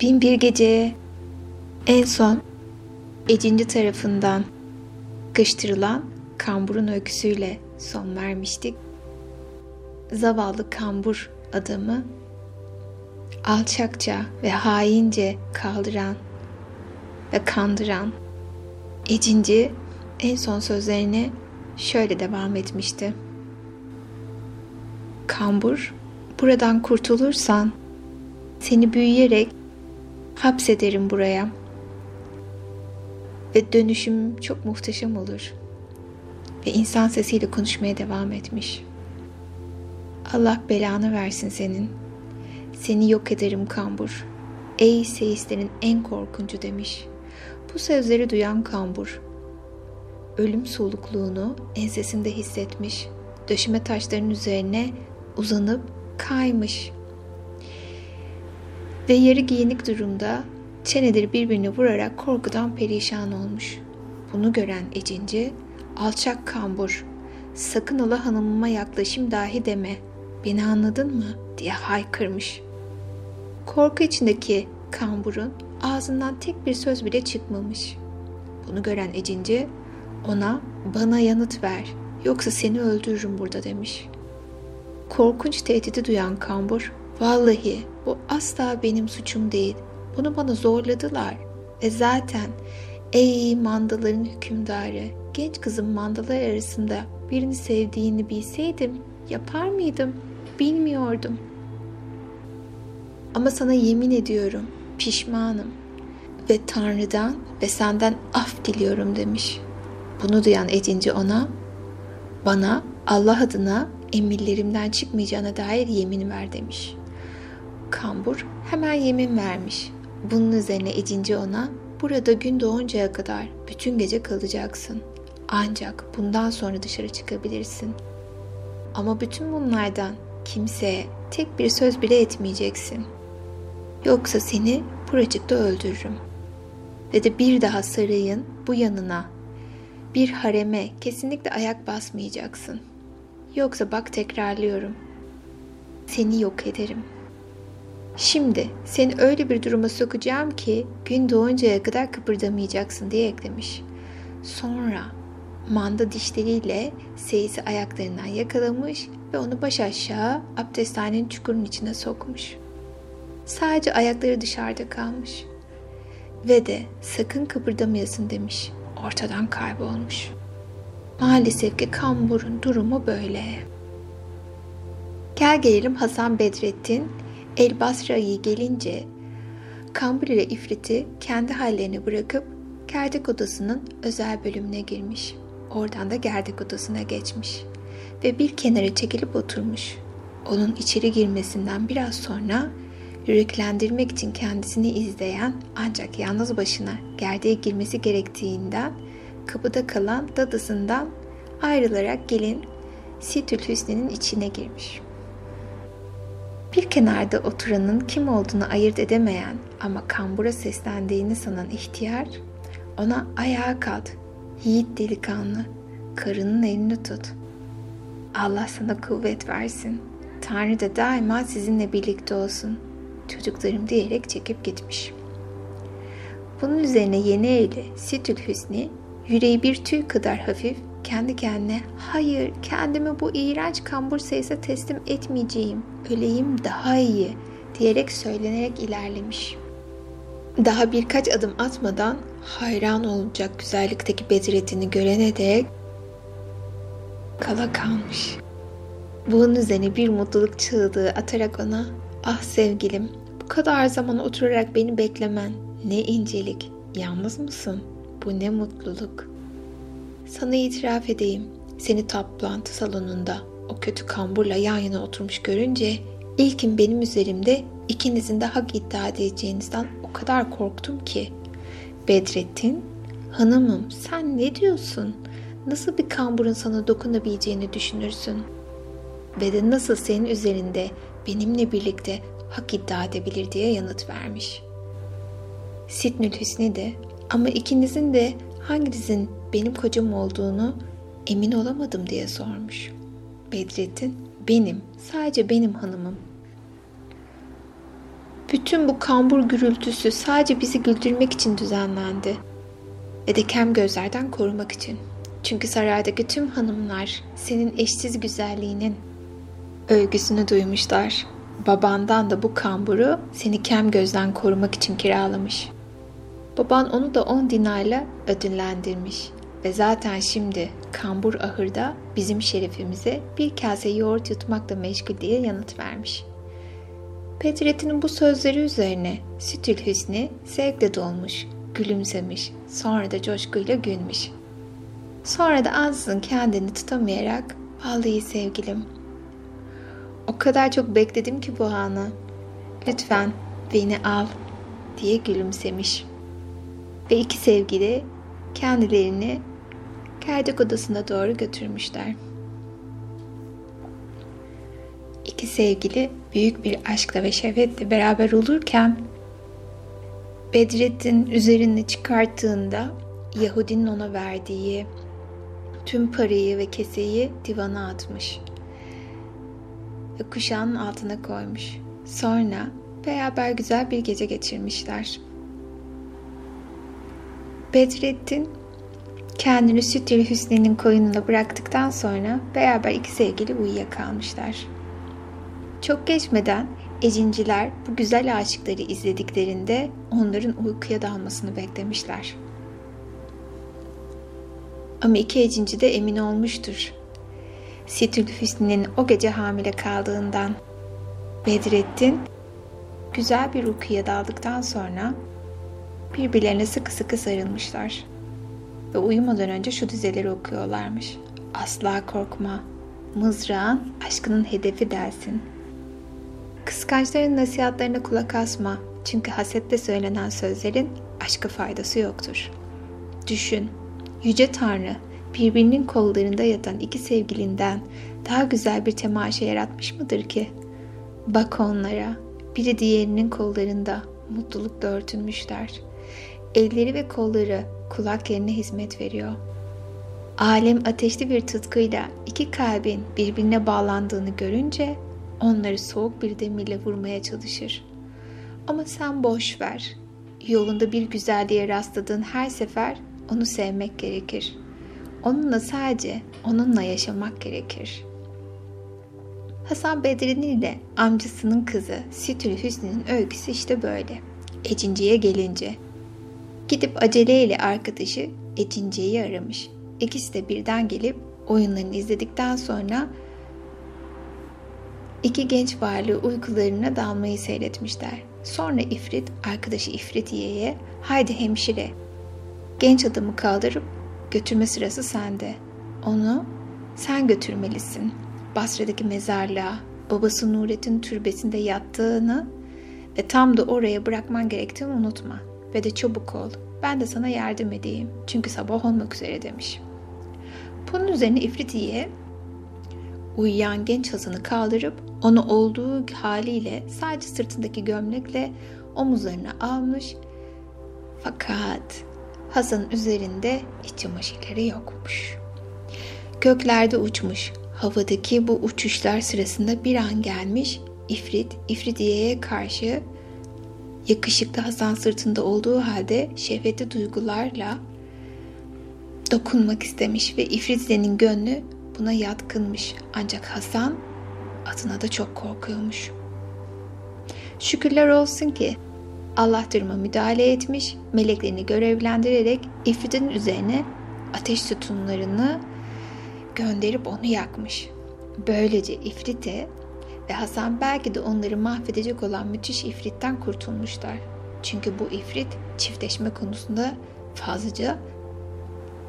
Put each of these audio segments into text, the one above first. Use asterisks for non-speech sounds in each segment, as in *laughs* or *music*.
Bin bir geceye en son Ecinci tarafından kıştırılan kamburun öyküsüyle son vermiştik. Zavallı kambur adamı alçakça ve haince kaldıran ve kandıran Ecinci en son sözlerine şöyle devam etmişti. Kambur, buradan kurtulursan seni büyüyerek hapsederim buraya. Ve dönüşüm çok muhteşem olur. Ve insan sesiyle konuşmaya devam etmiş. Allah belanı versin senin. Seni yok ederim kambur. Ey seistlerin en korkuncu demiş. Bu sözleri duyan kambur ölüm solukluğunu ensesinde hissetmiş. Döşeme taşlarının üzerine uzanıp kaymış. Ve yarı giyinik durumda çeneleri birbirine vurarak korkudan perişan olmuş. Bunu gören Ecinci, alçak kambur, sakın ola hanımıma yaklaşım dahi deme, beni anladın mı diye haykırmış. Korku içindeki kamburun ağzından tek bir söz bile çıkmamış. Bunu gören Ecinci ona bana yanıt ver yoksa seni öldürürüm burada demiş. Korkunç tehdidi duyan kambur vallahi bu asla benim suçum değil. Bunu bana zorladılar ve zaten ey mandaların hükümdarı genç kızım mandalar arasında birini sevdiğini bilseydim yapar mıydım? Bilmiyordum. Ama sana yemin ediyorum pişmanım ve Tanrı'dan ve senden af diliyorum demiş. Bunu duyan edince ona, bana Allah adına emirlerimden çıkmayacağına dair yemin ver demiş. Kambur hemen yemin vermiş. Bunun üzerine edince ona, burada gün doğuncaya kadar bütün gece kalacaksın. Ancak bundan sonra dışarı çıkabilirsin. Ama bütün bunlardan kimseye tek bir söz bile etmeyeceksin. Yoksa seni buracıkta öldürürüm. Ve de bir daha sarayın bu yanına bir hareme kesinlikle ayak basmayacaksın. Yoksa bak tekrarlıyorum. Seni yok ederim. Şimdi seni öyle bir duruma sokacağım ki gün doğuncaya kadar kıpırdamayacaksın diye eklemiş. Sonra manda dişleriyle Seyis'i ayaklarından yakalamış ve onu baş aşağı abdesthanenin çukurun içine sokmuş. Sadece ayakları dışarıda kalmış. Ve de sakın kıpırdamayasın demiş ortadan kaybolmuş. Maalesef ki kamburun durumu böyle. Gel gelelim Hasan Bedrettin El Basra'yı gelince Kambur ile İfrit'i kendi hallerine bırakıp gerdek odasının özel bölümüne girmiş. Oradan da gerdek odasına geçmiş ve bir kenara çekilip oturmuş. Onun içeri girmesinden biraz sonra yüreklendirmek için kendisini izleyen ancak yalnız başına gerdeğe girmesi gerektiğinden kapıda kalan dadısından ayrılarak gelin Situl Hüsnü'nün içine girmiş. Bir kenarda oturanın kim olduğunu ayırt edemeyen ama kambura seslendiğini sanan ihtiyar ona ayağa kalk, yiğit delikanlı, karının elini tut. Allah sana kuvvet versin. Tanrı da daima sizinle birlikte olsun çocuklarım diyerek çekip gitmiş. Bunun üzerine yeni evli Situl Hüsni yüreği bir tüy kadar hafif kendi kendine hayır kendimi bu iğrenç kambur sayısa teslim etmeyeceğim öleyim daha iyi diyerek söylenerek ilerlemiş. Daha birkaç adım atmadan hayran olacak güzellikteki Bedrettin'i görene dek kala kalmış. Bunun üzerine bir mutluluk çığlığı atarak ona Ah sevgilim, bu kadar zaman oturarak beni beklemen ne incelik. Yalnız mısın? Bu ne mutluluk. Sana itiraf edeyim. Seni toplantı salonunda o kötü kamburla yan yana oturmuş görünce ilkin benim üzerimde ikinizin de hak iddia edeceğinizden o kadar korktum ki. Bedrettin, hanımım sen ne diyorsun? Nasıl bir kamburun sana dokunabileceğini düşünürsün? Ve de nasıl senin üzerinde benimle birlikte hak iddia edebilir diye yanıt vermiş. Sidnül Hüsnü de ama ikinizin de hanginizin benim kocam olduğunu emin olamadım diye sormuş. Bedrettin benim, sadece benim hanımım. Bütün bu kambur gürültüsü sadece bizi güldürmek için düzenlendi. Ve de kem gözlerden korumak için. Çünkü saraydaki tüm hanımlar senin eşsiz güzelliğinin övgüsünü duymuşlar. Babandan da bu kamburu seni kem gözden korumak için kiralamış. Baban onu da on dinarla ödüllendirmiş. Ve zaten şimdi kambur ahırda bizim şerefimize bir kase yoğurt yutmakla meşgul diye yanıt vermiş. Pedrettin'in bu sözleri üzerine Sütül Hüsnü zevkle dolmuş, gülümsemiş, sonra da coşkuyla gülmüş. Sonra da ansızın kendini tutamayarak, vallahi sevgilim, o kadar çok bekledim ki bu anı. Lütfen beni al diye gülümsemiş. Ve iki sevgili kendilerini gerdek odasına doğru götürmüşler. İki sevgili büyük bir aşkla ve şehvetle beraber olurken Bedrettin üzerine çıkarttığında Yahudinin ona verdiği tüm parayı ve keseyi divana atmış ve kuşağının altına koymuş. Sonra beraber güzel bir gece geçirmişler. Bedrettin kendini Sütül Hüsnü'nün koyununa bıraktıktan sonra beraber iki sevgili uyuyakalmışlar. Çok geçmeden Ecinciler bu güzel aşıkları izlediklerinde onların uykuya dalmasını beklemişler. Ama iki ecinci de emin olmuştur. Sütül Hüsnü'nün o gece hamile kaldığından. Bedrettin güzel bir uykuya daldıktan sonra birbirlerine sıkı sıkı sarılmışlar ve uyumadan önce şu dizeleri okuyorlarmış. Asla korkma, mızrağın aşkının hedefi dersin. Kıskançların nasihatlerine kulak asma çünkü hasetle söylenen sözlerin aşka faydası yoktur. Düşün, Yüce Tanrı birbirinin kollarında yatan iki sevgilinden daha güzel bir temaşa yaratmış mıdır ki? Bak onlara, biri diğerinin kollarında mutlulukla örtünmüşler. Elleri ve kolları kulak yerine hizmet veriyor. Alem ateşli bir tutkuyla iki kalbin birbirine bağlandığını görünce onları soğuk bir demirle vurmaya çalışır. Ama sen boş ver. Yolunda bir güzelliğe rastladığın her sefer onu sevmek gerekir. Onunla sadece onunla yaşamak gerekir. Hasan Bedri'nin ile amcasının kızı Sütül Hüsnü'nün öyküsü işte böyle. Ecinci'ye gelince Gidip aceleyle arkadaşı Ecinci'yi aramış. İkisi de birden gelip oyunlarını izledikten sonra iki genç varlığı uykularına dalmayı seyretmişler. Sonra İfrit arkadaşı İfritiye'ye haydi hemşire genç adamı kaldırıp götürme sırası sende. Onu sen götürmelisin. Basra'daki mezarlığa babası Nuret'in türbesinde yattığını ve tam da oraya bırakman gerektiğini unutma ve de çabuk ol. Ben de sana yardım edeyim. Çünkü sabah olmak üzere demiş. Bunun üzerine İfritiye uyuyan genç Hasan'ı kaldırıp onu olduğu haliyle sadece sırtındaki gömlekle omuzlarına almış. Fakat Hasan'ın üzerinde iç çamaşırları yokmuş. Göklerde uçmuş. Havadaki bu uçuşlar sırasında bir an gelmiş İfrit, İfritiye'ye karşı yakışıklı Hasan sırtında olduğu halde şehvetli duygularla dokunmak istemiş ve İfritze'nin gönlü buna yatkınmış. Ancak Hasan adına da çok korkuyormuş. Şükürler olsun ki Allah duruma müdahale etmiş, meleklerini görevlendirerek İfrit'in üzerine ateş sütunlarını gönderip onu yakmış. Böylece İfrit'e ve Hasan belki de onları mahvedecek olan müthiş ifritten kurtulmuşlar. Çünkü bu ifrit çiftleşme konusunda fazlaca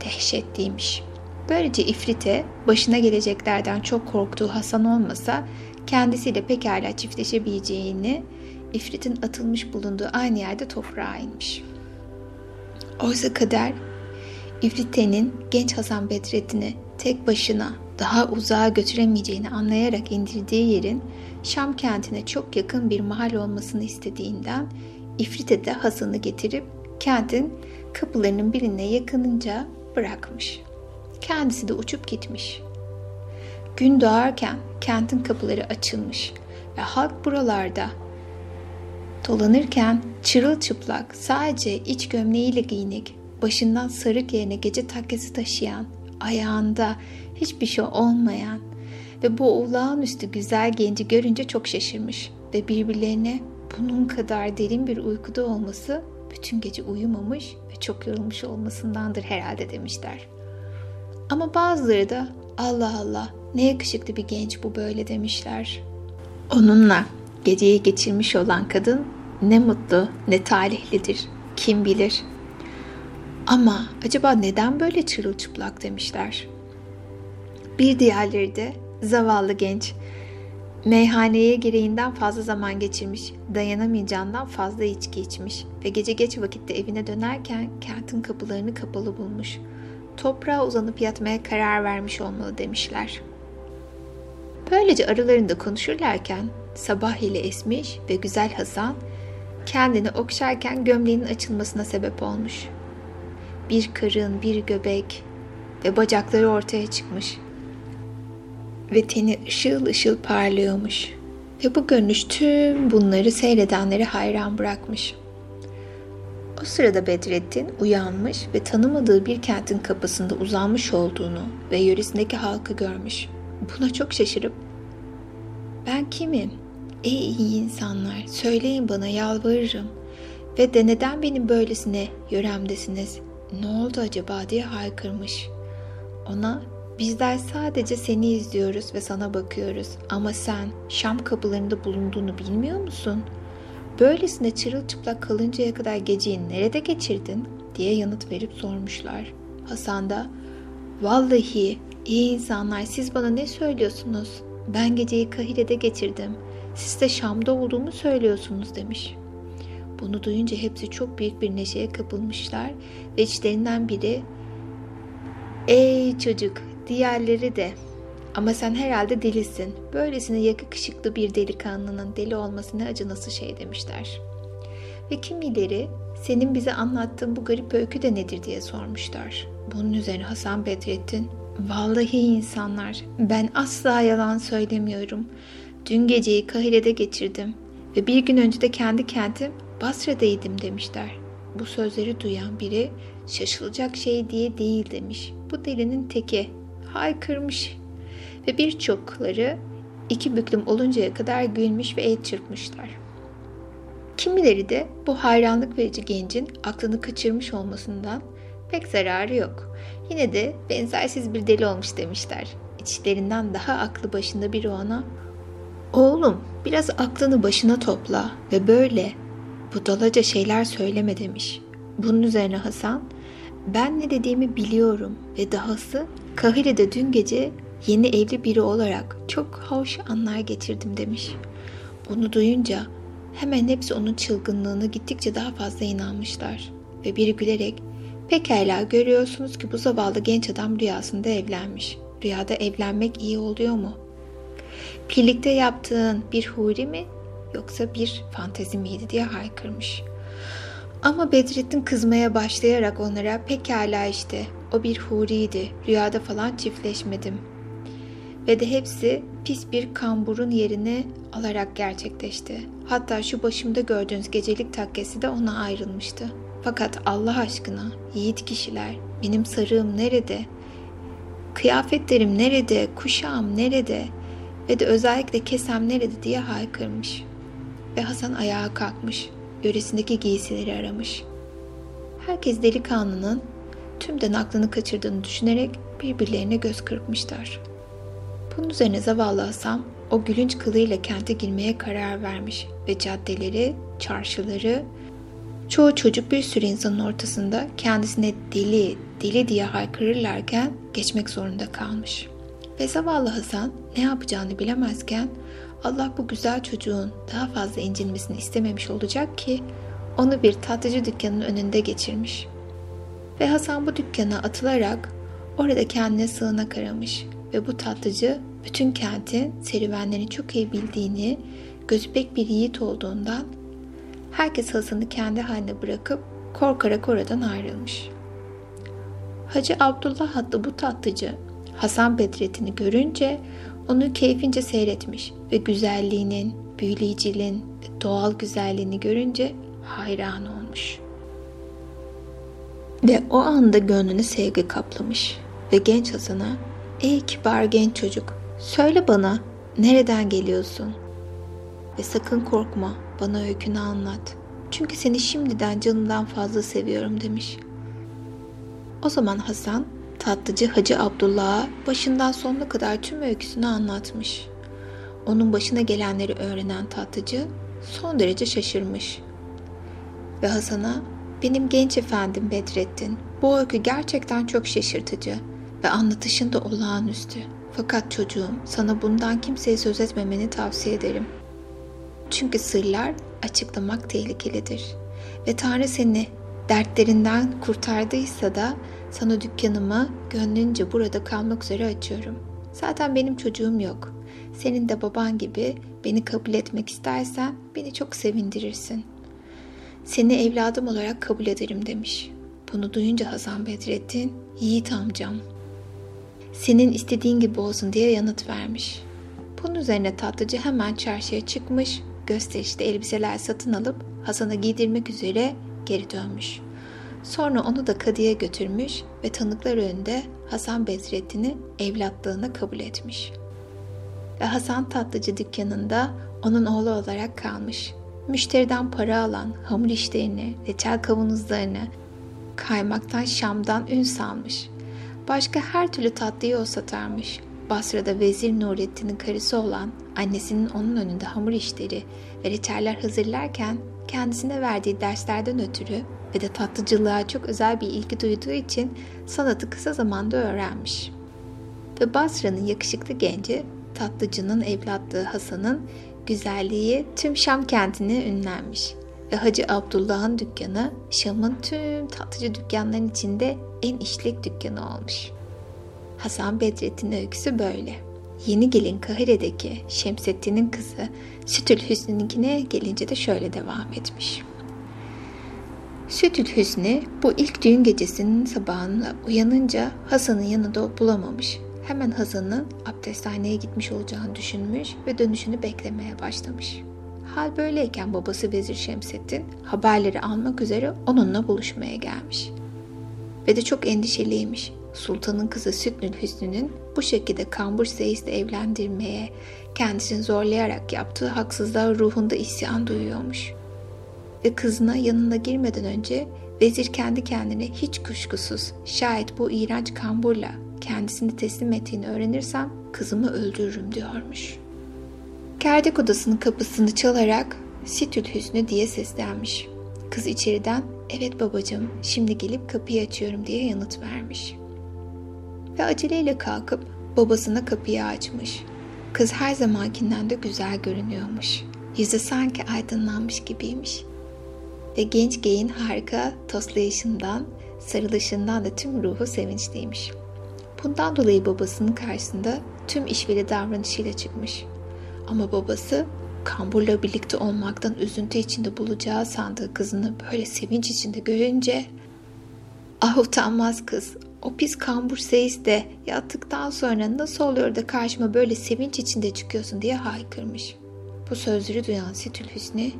dehşetliymiş. Böylece ifrite başına geleceklerden çok korktuğu Hasan olmasa kendisiyle pekala çiftleşebileceğini ifritin atılmış bulunduğu aynı yerde toprağa inmiş. Oysa kader İfrite'nin genç Hasan Bedrettin'i tek başına daha uzağa götüremeyeceğini anlayarak indirdiği yerin Şam kentine çok yakın bir mahal olmasını istediğinden İfrite de Hasan'ı getirip kentin kapılarının birine yakınınca bırakmış. Kendisi de uçup gitmiş. Gün doğarken kentin kapıları açılmış ve halk buralarda Dolanırken çırılçıplak sadece iç gömleğiyle giyinik, başından sarık yerine gece takkesi taşıyan, ayağında hiçbir şey olmayan ve bu olağanüstü güzel genci görünce çok şaşırmış ve birbirlerine bunun kadar derin bir uykuda olması bütün gece uyumamış ve çok yorulmuş olmasındandır herhalde demişler. Ama bazıları da Allah Allah ne yakışıklı bir genç bu böyle demişler. Onunla geceyi geçirmiş olan kadın ne mutlu ne talihlidir kim bilir. Ama acaba neden böyle çırılçıplak demişler. Bir diğerleri de zavallı genç Meyhaneye gereğinden fazla zaman geçirmiş, dayanamayacağından fazla içki içmiş ve gece geç vakitte evine dönerken kentin kapılarını kapalı bulmuş. Toprağa uzanıp yatmaya karar vermiş olmalı demişler. Böylece aralarında konuşurlarken sabah ile esmiş ve güzel Hasan kendini okşarken gömleğinin açılmasına sebep olmuş. Bir karın, bir göbek ve bacakları ortaya çıkmış ve teni ışıl ışıl parlıyormuş. Ve bu görünüş tüm bunları seyredenleri hayran bırakmış. O sırada Bedrettin uyanmış ve tanımadığı bir kentin kapısında uzanmış olduğunu ve yöresindeki halkı görmüş. Buna çok şaşırıp ben kimim? Ey iyi insanlar söyleyin bana yalvarırım. Ve de neden benim böylesine yöremdesiniz? Ne oldu acaba diye haykırmış. Ona Bizler sadece seni izliyoruz ve sana bakıyoruz ama sen Şam kapılarında bulunduğunu bilmiyor musun? Böylesine çırılçıplak kalıncaya kadar geceyi nerede geçirdin diye yanıt verip sormuşlar. Hasan da vallahi iyi insanlar siz bana ne söylüyorsunuz? Ben geceyi Kahire'de geçirdim. Siz de Şam'da olduğumu söylüyorsunuz demiş. Bunu duyunca hepsi çok büyük bir neşeye kapılmışlar ve içlerinden biri Ey çocuk Diğerleri de ama sen herhalde delisin. Böylesine yakışıklı bir delikanlının deli olması ne acı nasıl şey demişler. Ve kimileri senin bize anlattığın bu garip öykü de nedir diye sormuşlar. Bunun üzerine Hasan Bedrettin, vallahi insanlar ben asla yalan söylemiyorum. Dün geceyi Kahire'de geçirdim ve bir gün önce de kendi kentim Basra'daydım demişler. Bu sözleri duyan biri şaşılacak şey diye değil demiş. Bu delinin teki haykırmış ve birçokları iki büklüm oluncaya kadar gülmüş ve el çırpmışlar. Kimileri de bu hayranlık verici gencin aklını kaçırmış olmasından pek zararı yok. Yine de benzersiz bir deli olmuş demişler. İçlerinden daha aklı başında biri ona Oğlum biraz aklını başına topla ve böyle budalaca şeyler söyleme demiş. Bunun üzerine Hasan ben ne dediğimi biliyorum ve dahası Kahire'de dün gece yeni evli biri olarak çok hoş anlar geçirdim demiş. Bunu duyunca hemen hepsi onun çılgınlığını gittikçe daha fazla inanmışlar. Ve biri gülerek pekala görüyorsunuz ki bu zavallı genç adam rüyasında evlenmiş. Rüyada evlenmek iyi oluyor mu? Birlikte yaptığın bir huri mi yoksa bir fantezi miydi diye haykırmış. Ama Bedrettin kızmaya başlayarak onlara pekala işte o bir huriydi. Rüyada falan çiftleşmedim. Ve de hepsi pis bir kamburun yerini alarak gerçekleşti. Hatta şu başımda gördüğünüz gecelik takkesi de ona ayrılmıştı. Fakat Allah aşkına yiğit kişiler benim sarığım nerede? Kıyafetlerim nerede? Kuşağım nerede? Ve de özellikle kesem nerede diye haykırmış. Ve Hasan ayağa kalkmış. Yöresindeki giysileri aramış. Herkes delikanlının tümden aklını kaçırdığını düşünerek birbirlerine göz kırpmışlar. Bunun üzerine zavallı Hasan o gülünç kılığıyla kente girmeye karar vermiş ve caddeleri, çarşıları, çoğu çocuk bir sürü insanın ortasında kendisine deli, deli diye haykırırlarken geçmek zorunda kalmış. Ve zavallı Hasan ne yapacağını bilemezken Allah bu güzel çocuğun daha fazla incinmesini istememiş olacak ki onu bir tatlıcı dükkanının önünde geçirmiş. Ve Hasan bu dükkana atılarak orada kendine sığınak aramış ve bu tatlıcı bütün kentin serüvenlerini çok iyi bildiğini, gözü pek bir yiğit olduğundan herkes Hasan'ı kendi haline bırakıp korkarak oradan ayrılmış. Hacı Abdullah adlı bu tatlıcı Hasan Bedrettin'i görünce onu keyfince seyretmiş ve güzelliğinin, büyüleyiciliğin ve doğal güzelliğini görünce hayran olmuş. Ve o anda gönlünü sevgi kaplamış ve genç Hasan'a ''Ey kibar genç çocuk, söyle bana nereden geliyorsun? Ve sakın korkma, bana öykünü anlat. Çünkü seni şimdiden canımdan fazla seviyorum.'' demiş. O zaman Hasan tatlıcı Hacı Abdullah'a başından sonuna kadar tüm öyküsünü anlatmış. Onun başına gelenleri öğrenen tatlıcı son derece şaşırmış. Ve Hasan'a benim genç efendim Bedrettin bu öykü gerçekten çok şaşırtıcı ve anlatışın da olağanüstü. Fakat çocuğum sana bundan kimseye söz etmemeni tavsiye ederim. Çünkü sırlar açıklamak tehlikelidir. Ve Tanrı seni dertlerinden kurtardıysa da sana dükkanımı gönlünce burada kalmak üzere açıyorum. Zaten benim çocuğum yok. Senin de baban gibi beni kabul etmek istersen beni çok sevindirirsin. Seni evladım olarak kabul ederim demiş. Bunu duyunca Hasan Bedrettin, yiğit amcam. Senin istediğin gibi olsun diye yanıt vermiş. Bunun üzerine tatlıcı hemen çarşıya çıkmış, gösterişli elbiseler satın alıp Hasan'a giydirmek üzere geri dönmüş. Sonra onu da kadıya götürmüş ve tanıklar önünde Hasan Bedrettin'i evlatlığına kabul etmiş. Ve Hasan Tatlıcı dükkanında onun oğlu olarak kalmış. Müşteriden para alan hamur işlerini, reçel kavanozlarını, kaymaktan Şam'dan ün salmış. Başka her türlü tatlıyı o satarmış. Basra'da Vezir Nurettin'in karısı olan annesinin onun önünde hamur işleri ve reçeller hazırlarken kendisine verdiği derslerden ötürü ve de tatlıcılığa çok özel bir ilgi duyduğu için sanatı kısa zamanda öğrenmiş. Ve Basra'nın yakışıklı genci tatlıcının evlatlığı Hasan'ın güzelliği tüm Şam kentine ünlenmiş ve Hacı Abdullah'ın dükkanı Şam'ın tüm tatlıcı dükkanların içinde en işlek dükkanı olmuş. Hasan Bedrettin öyküsü böyle. Yeni gelin Kahire'deki Şemsettin'in kızı Sütül Hüsnü'ninkine gelince de şöyle devam etmiş. Sütül Hüsnü bu ilk düğün gecesinin sabahında uyanınca Hasan'ın yanında bulamamış. Hemen Hasan'ın abdesthaneye gitmiş olacağını düşünmüş ve dönüşünü beklemeye başlamış. Hal böyleyken babası Vezir Şemsettin haberleri almak üzere onunla buluşmaya gelmiş. Ve de çok endişeliymiş. Sultanın kızı Sütnül Hüsnü'nün bu şekilde Kambur Seyis'le evlendirmeye kendisini zorlayarak yaptığı haksızlığa ruhunda isyan duyuyormuş. Ve kızına yanına girmeden önce vezir kendi kendine hiç kuşkusuz şayet bu iğrenç kamburla kendisini teslim ettiğini öğrenirsem kızımı öldürürüm diyormuş. Gerdek odasının kapısını çalarak Sütül Hüsnü diye seslenmiş. Kız içeriden evet babacığım şimdi gelip kapıyı açıyorum diye yanıt vermiş. Ve aceleyle kalkıp babasına kapıyı açmış. Kız her zamankinden de güzel görünüyormuş. Yüzü sanki aydınlanmış gibiymiş. Ve genç geyin harika toslayışından, sarılışından da tüm ruhu sevinçliymiş. Bundan dolayı babasının karşısında tüm işveli davranışıyla çıkmış. Ama babası kamburla birlikte olmaktan üzüntü içinde bulacağı sandığı kızını böyle sevinç içinde görünce Ah utanmaz kız. O pis kambur seyis de yattıktan sonra nasıl oluyor da karşıma böyle sevinç içinde çıkıyorsun diye haykırmış. Bu sözleri duyan Sütül Hüsnü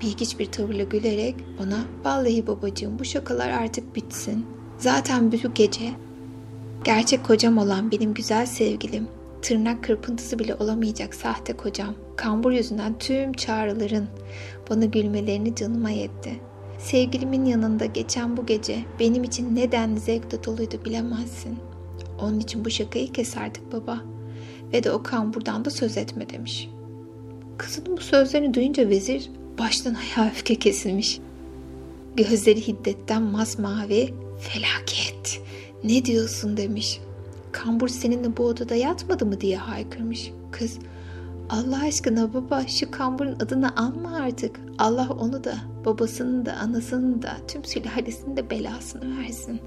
bilgiç bir tavırla gülerek ona vallahi babacığım bu şakalar artık bitsin. Zaten bu gece gerçek kocam olan benim güzel sevgilim tırnak kırpıntısı bile olamayacak sahte kocam kambur yüzünden tüm çağrıların bana gülmelerini canıma yetti. Sevgilimin yanında geçen bu gece benim için neden zevkle doluydu bilemezsin. Onun için bu şakayı kes artık baba. Ve de o kamburdan da söz etme demiş. Kızının bu sözlerini duyunca vezir baştan ayağa öfke kesilmiş. Gözleri hiddetten masmavi felaket ne diyorsun demiş. Kambur seninle bu odada yatmadı mı diye haykırmış. Kız Allah aşkına baba şu kamburun adını alma artık. Allah onu da babasının da anasının da tüm sülalesinin de belasını versin.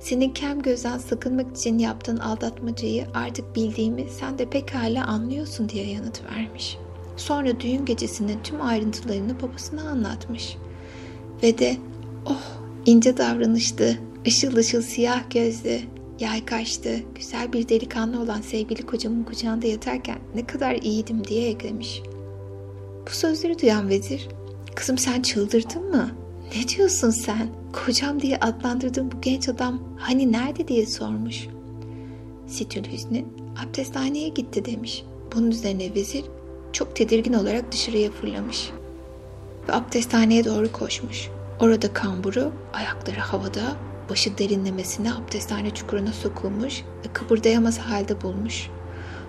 Senin kem gözden sakınmak için yaptığın aldatmacayı artık bildiğimi sen de pekala anlıyorsun diye yanıt vermiş. Sonra düğün gecesinin tüm ayrıntılarını babasına anlatmış. Ve de oh ince davranıştı, ışıl ışıl siyah gözlü, Yay kaçtı, güzel bir delikanlı olan sevgili kocamın kucağında yatarken ne kadar iyiydim diye eklemiş. Bu sözleri duyan vezir, kızım sen çıldırdın mı? Ne diyorsun sen? Kocam diye adlandırdığın bu genç adam hani nerede diye sormuş. Sitül Hüsnü abdesthaneye gitti demiş. Bunun üzerine vezir çok tedirgin olarak dışarıya fırlamış. Ve abdesthaneye doğru koşmuş. Orada kamburu ayakları havada başı derinlemesine abdesthane çukuruna sokulmuş ve kıpırdayamaz halde bulmuş.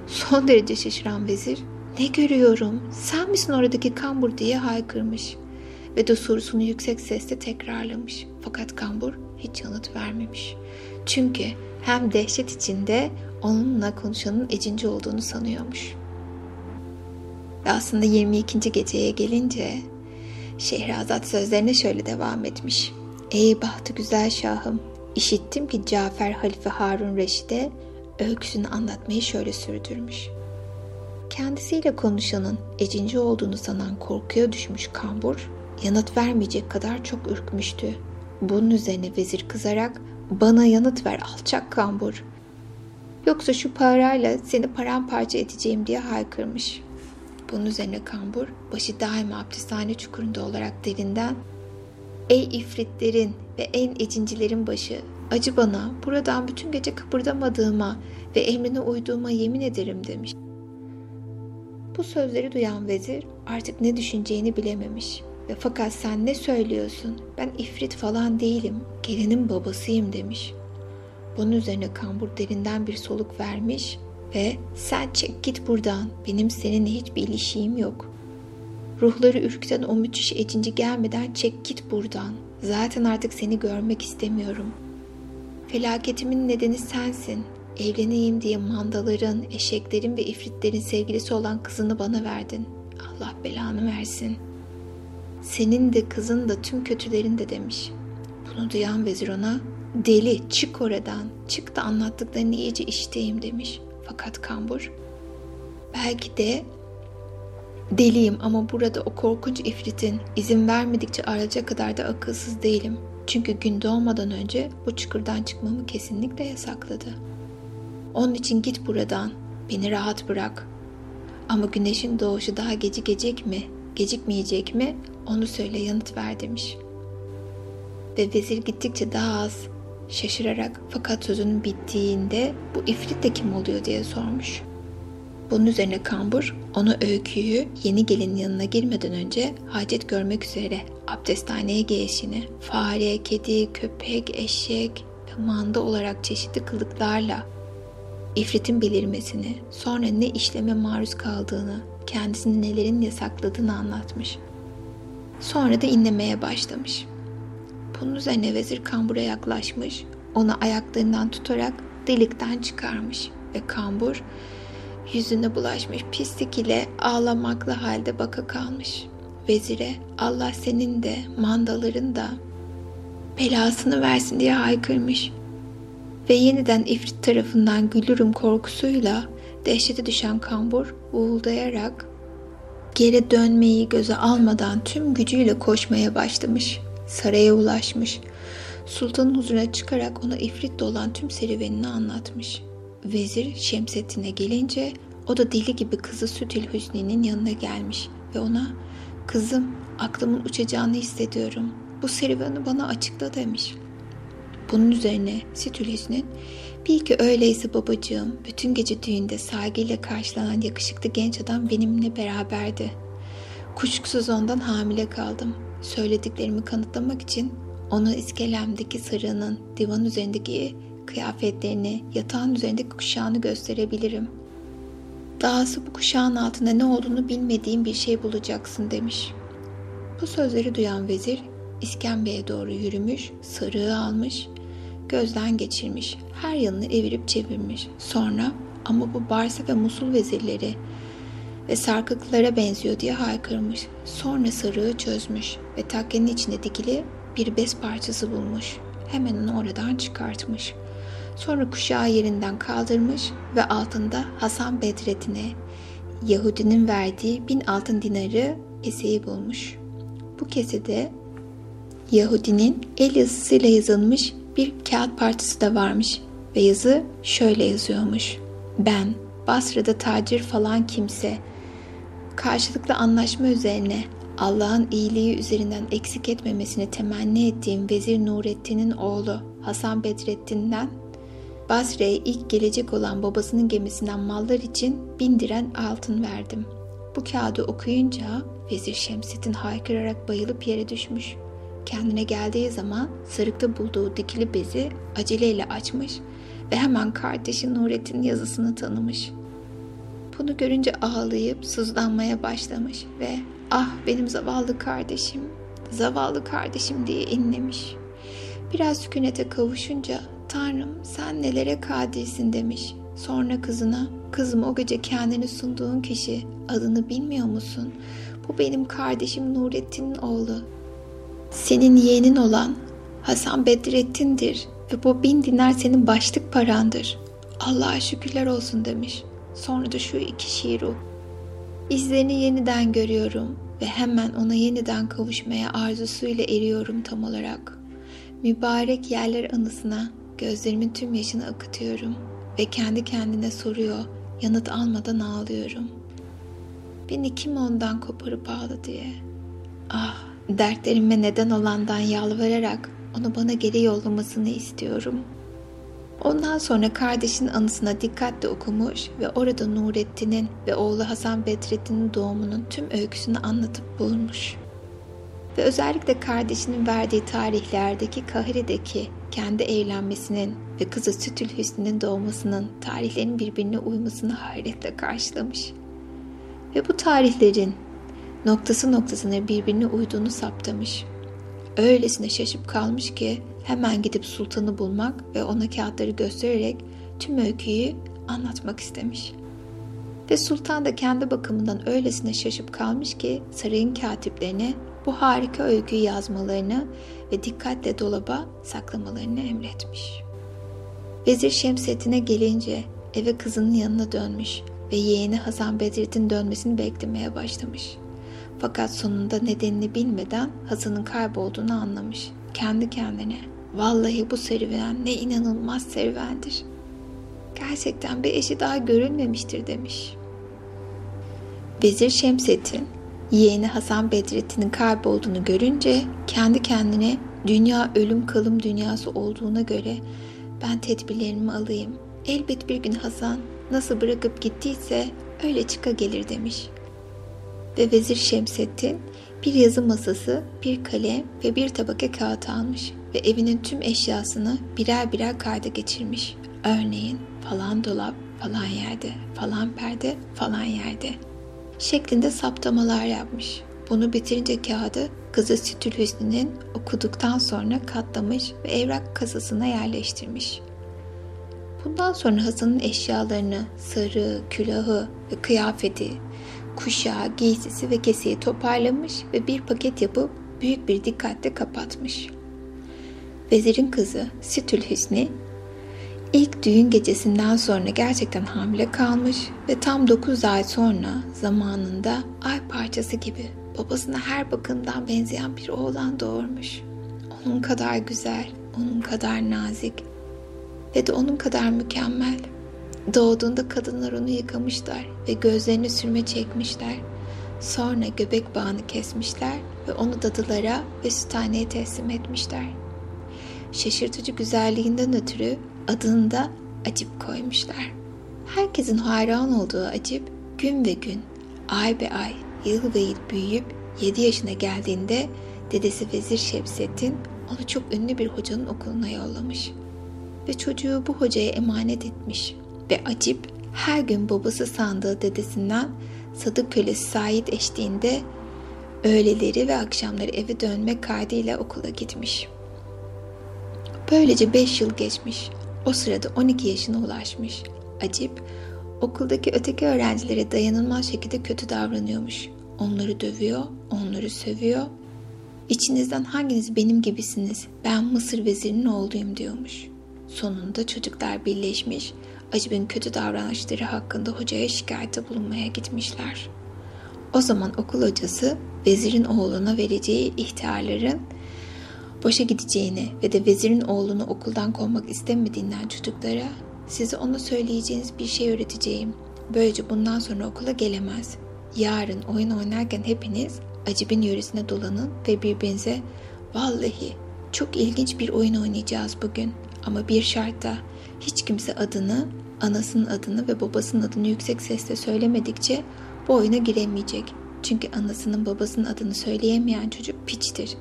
Son derece şaşıran vezir ne görüyorum sen misin oradaki kambur diye haykırmış ve de sorusunu yüksek sesle tekrarlamış. Fakat kambur hiç yanıt vermemiş. Çünkü hem dehşet içinde onunla konuşanın ecinci olduğunu sanıyormuş. Ve aslında 22. geceye gelince Şehrazat sözlerine şöyle devam etmiş. Ey bahtı güzel şahım, işittim ki Cafer Halife Harun Reşid'e öyküsünü anlatmayı şöyle sürdürmüş. Kendisiyle konuşanın ecinci olduğunu sanan korkuya düşmüş kambur, yanıt vermeyecek kadar çok ürkmüştü. Bunun üzerine vezir kızarak bana yanıt ver alçak kambur. Yoksa şu parayla seni paramparça edeceğim diye haykırmış. Bunun üzerine kambur başı daima abdesthane çukurunda olarak derinden Ey ifritlerin ve en ecincilerin başı acı bana buradan bütün gece kıpırdamadığıma ve emrine uyduğuma yemin ederim demiş. Bu sözleri duyan vezir artık ne düşüneceğini bilememiş ve fakat sen ne söylüyorsun ben ifrit falan değilim gelinin babasıyım demiş. Bunun üzerine kambur derinden bir soluk vermiş ve sen çek git buradan benim seninle hiçbir ilişiğim yok. Ruhları ürkten o müthiş ecinci gelmeden çek git buradan. Zaten artık seni görmek istemiyorum. Felaketimin nedeni sensin. Evleneyim diye mandaların, eşeklerin ve ifritlerin sevgilisi olan kızını bana verdin. Allah belanı versin. Senin de kızın da tüm kötülerin de demiş. Bunu duyan vezir ona deli çık oradan çık da anlattıklarını iyice işteyim demiş. Fakat kambur belki de deliyim ama burada o korkunç ifritin izin vermedikçe arayacak kadar da akılsız değilim. Çünkü gün doğmadan önce bu çukurdan çıkmamı kesinlikle yasakladı. Onun için git buradan, beni rahat bırak. Ama güneşin doğuşu daha gecikecek mi, gecikmeyecek mi onu söyle yanıt ver demiş. Ve vezir gittikçe daha az şaşırarak fakat sözünün bittiğinde bu ifrit de kim oluyor diye sormuş. Bunun üzerine Kambur onu öyküyü yeni gelin yanına girmeden önce hacet görmek üzere abdesthaneye gelişini, fare, kedi, köpek, eşek ve manda olarak çeşitli kılıklarla ifritin belirmesini, sonra ne işleme maruz kaldığını, kendisini nelerin yasakladığını anlatmış. Sonra da inlemeye başlamış. Bunun üzerine vezir kambura yaklaşmış, onu ayaklarından tutarak delikten çıkarmış ve kambur yüzüne bulaşmış pislik ile ağlamaklı halde baka kalmış. Vezire Allah senin de mandaların da belasını versin diye haykırmış. Ve yeniden ifrit tarafından gülürüm korkusuyla dehşete düşen kambur uğuldayarak geri dönmeyi göze almadan tüm gücüyle koşmaya başlamış. Saraya ulaşmış. Sultanın huzuruna çıkarak ona ifrit olan tüm serüvenini anlatmış. Vezir Şemsettin'e gelince o da deli gibi kızı Sütül Hüsni'nin yanına gelmiş ve ona ''Kızım aklımın uçacağını hissediyorum. Bu serüveni bana açıkla.'' demiş. Bunun üzerine Sütül Hüsnü ''Bil ki öyleyse babacığım bütün gece düğünde saygıyla karşılanan yakışıklı genç adam benimle beraberdi. Kuşkusuz ondan hamile kaldım. Söylediklerimi kanıtlamak için ona iskelemdeki sarığının divan üzerindeki kıyafetlerini, yatağın üzerindeki kuşağını gösterebilirim. Dahası bu kuşağın altında ne olduğunu bilmediğim bir şey bulacaksın demiş. Bu sözleri duyan vezir iskembeye doğru yürümüş, sarığı almış, gözden geçirmiş, her yanını evirip çevirmiş. Sonra ama bu Barsa ve Musul vezirleri ve sarkıklara benziyor diye haykırmış. Sonra sarığı çözmüş ve takkenin içinde dikili bir bez parçası bulmuş. Hemen onu oradan çıkartmış. Sonra kuşağı yerinden kaldırmış ve altında Hasan Bedrettin'e Yahudinin verdiği bin altın dinarı keseyi bulmuş. Bu kesede Yahudinin el yazısıyla yazılmış bir kağıt parçası da varmış ve yazı şöyle yazıyormuş. Ben Basra'da tacir falan kimse karşılıklı anlaşma üzerine Allah'ın iyiliği üzerinden eksik etmemesini temenni ettiğim Vezir Nurettin'in oğlu Hasan Bedrettin'den Basra'ya ilk gelecek olan babasının gemisinden mallar için bindiren altın verdim. Bu kağıdı okuyunca Vezir Şemsettin haykırarak bayılıp yere düşmüş. Kendine geldiği zaman sarıkta bulduğu dikili bezi aceleyle açmış ve hemen kardeşi Nurettin'in yazısını tanımış. Bunu görünce ağlayıp sızlanmaya başlamış ve ah benim zavallı kardeşim, zavallı kardeşim diye inlemiş. Biraz sükunete kavuşunca Tanrım sen nelere kadirsin demiş. Sonra kızına kızım o gece kendini sunduğun kişi adını bilmiyor musun? Bu benim kardeşim Nurettin'in oğlu. Senin yeğenin olan Hasan Bedrettin'dir ve bu bin dinar senin başlık parandır. Allah'a şükürler olsun demiş. Sonra da şu iki şiir o. İzlerini yeniden görüyorum ve hemen ona yeniden kavuşmaya arzusuyla eriyorum tam olarak. Mübarek yerler anısına gözlerimin tüm yaşını akıtıyorum ve kendi kendine soruyor, yanıt almadan ağlıyorum. Beni kim ondan koparıp aldı diye. Ah, dertlerime neden olandan yalvararak onu bana geri yollamasını istiyorum. Ondan sonra kardeşinin anısına dikkatle okumuş ve orada Nurettin'in ve oğlu Hasan Bedrettin'in doğumunun tüm öyküsünü anlatıp bulmuş. Ve özellikle kardeşinin verdiği tarihlerdeki Kahire'deki kendi evlenmesinin ve kızı Sütül Hüsnü'nün doğmasının tarihlerin birbirine uymasını hayretle karşılamış. Ve bu tarihlerin noktası noktasına birbirine uyduğunu saptamış. Öylesine şaşıp kalmış ki hemen gidip sultanı bulmak ve ona kağıtları göstererek tüm öyküyü anlatmak istemiş. Ve sultan da kendi bakımından öylesine şaşıp kalmış ki sarayın katiplerine bu harika öyküyü yazmalarını ve dikkatle dolaba saklamalarını emretmiş. Vezir Şemsettin'e gelince eve kızının yanına dönmüş ve yeğeni Hasan Bedrettin dönmesini beklemeye başlamış. Fakat sonunda nedenini bilmeden Hasan'ın kaybolduğunu anlamış. Kendi kendine vallahi bu serüven ne inanılmaz serüvendir. Gerçekten bir eşi daha görülmemiştir demiş. Vezir Şemsettin yeğeni Hasan Bedrettin'in kaybolduğunu görünce kendi kendine dünya ölüm kalım dünyası olduğuna göre ben tedbirlerimi alayım. Elbet bir gün Hasan nasıl bırakıp gittiyse öyle çıka gelir demiş. Ve Vezir Şemsettin bir yazı masası, bir kalem ve bir tabaka kağıt almış ve evinin tüm eşyasını birer birer kayda geçirmiş. Örneğin falan dolap, falan yerde, falan perde, falan yerde şeklinde saptamalar yapmış. Bunu bitirince kağıdı kızı Sütül Hüsnü'nün okuduktan sonra katlamış ve evrak kasasına yerleştirmiş. Bundan sonra Hasan'ın eşyalarını, sarı, külahı ve kıyafeti, kuşağı, giysisi ve keseyi toparlamış ve bir paket yapıp büyük bir dikkatle kapatmış. Vezirin kızı Sütül Hüsnü İlk düğün gecesinden sonra gerçekten hamile kalmış ve tam 9 ay sonra zamanında ay parçası gibi babasına her bakımdan benzeyen bir oğlan doğurmuş. Onun kadar güzel, onun kadar nazik ve de onun kadar mükemmel. Doğduğunda kadınlar onu yıkamışlar ve gözlerini sürme çekmişler. Sonra göbek bağını kesmişler ve onu dadılara ve süthaneye teslim etmişler. Şaşırtıcı güzelliğinden ötürü adını da Acip koymuşlar. Herkesin hayran olduğu Acip gün ve gün, ay be ay, yıl ve yıl büyüyüp 7 yaşına geldiğinde dedesi Vezir Şemsettin onu çok ünlü bir hocanın okuluna yollamış. Ve çocuğu bu hocaya emanet etmiş. Ve Acip her gün babası sandığı dedesinden sadık kölesi Said eşliğinde öğleleri ve akşamları eve dönmek kaydıyla okula gitmiş. Böylece 5 yıl geçmiş. O sırada 12 yaşına ulaşmış. Acip, okuldaki öteki öğrencilere dayanılmaz şekilde kötü davranıyormuş. Onları dövüyor, onları sövüyor. İçinizden hanginiz benim gibisiniz, ben Mısır vezirinin oğluyum diyormuş. Sonunda çocuklar birleşmiş, Acip'in kötü davranışları hakkında hocaya şikayette bulunmaya gitmişler. O zaman okul hocası vezirin oğluna vereceği ihtarların boşa gideceğini ve de vezirin oğlunu okuldan kovmak istemediğinden çocuklara size ona söyleyeceğiniz bir şey öğreteceğim. Böylece bundan sonra okula gelemez. yarın oyun oynarken hepiniz Acib'in yöresine dolanın ve birbirinize vallahi çok ilginç bir oyun oynayacağız bugün ama bir şartla hiç kimse adını, anasının adını ve babasının adını yüksek sesle söylemedikçe bu oyuna giremeyecek. Çünkü anasının babasının adını söyleyemeyen çocuk piçtir.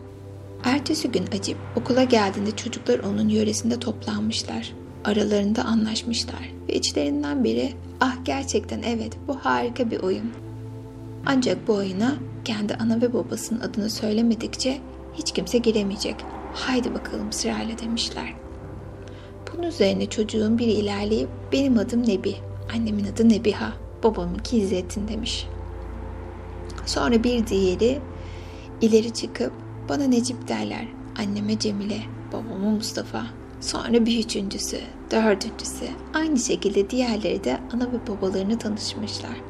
Ertesi gün Acip okula geldiğinde çocuklar onun yöresinde toplanmışlar. Aralarında anlaşmışlar ve içlerinden biri ah gerçekten evet bu harika bir oyun. Ancak bu oyuna kendi ana ve babasının adını söylemedikçe hiç kimse giremeyecek. Haydi bakalım sırayla demişler. Bunun üzerine çocuğun biri ilerleyip benim adım Nebi, annemin adı Nebiha, babamınki İzzettin demiş. Sonra bir diğeri ileri çıkıp bana Necip derler, anneme Cemile, babama Mustafa. Sonra bir üçüncüsü, dördüncüsü, aynı şekilde diğerleri de ana ve babalarını tanışmışlar.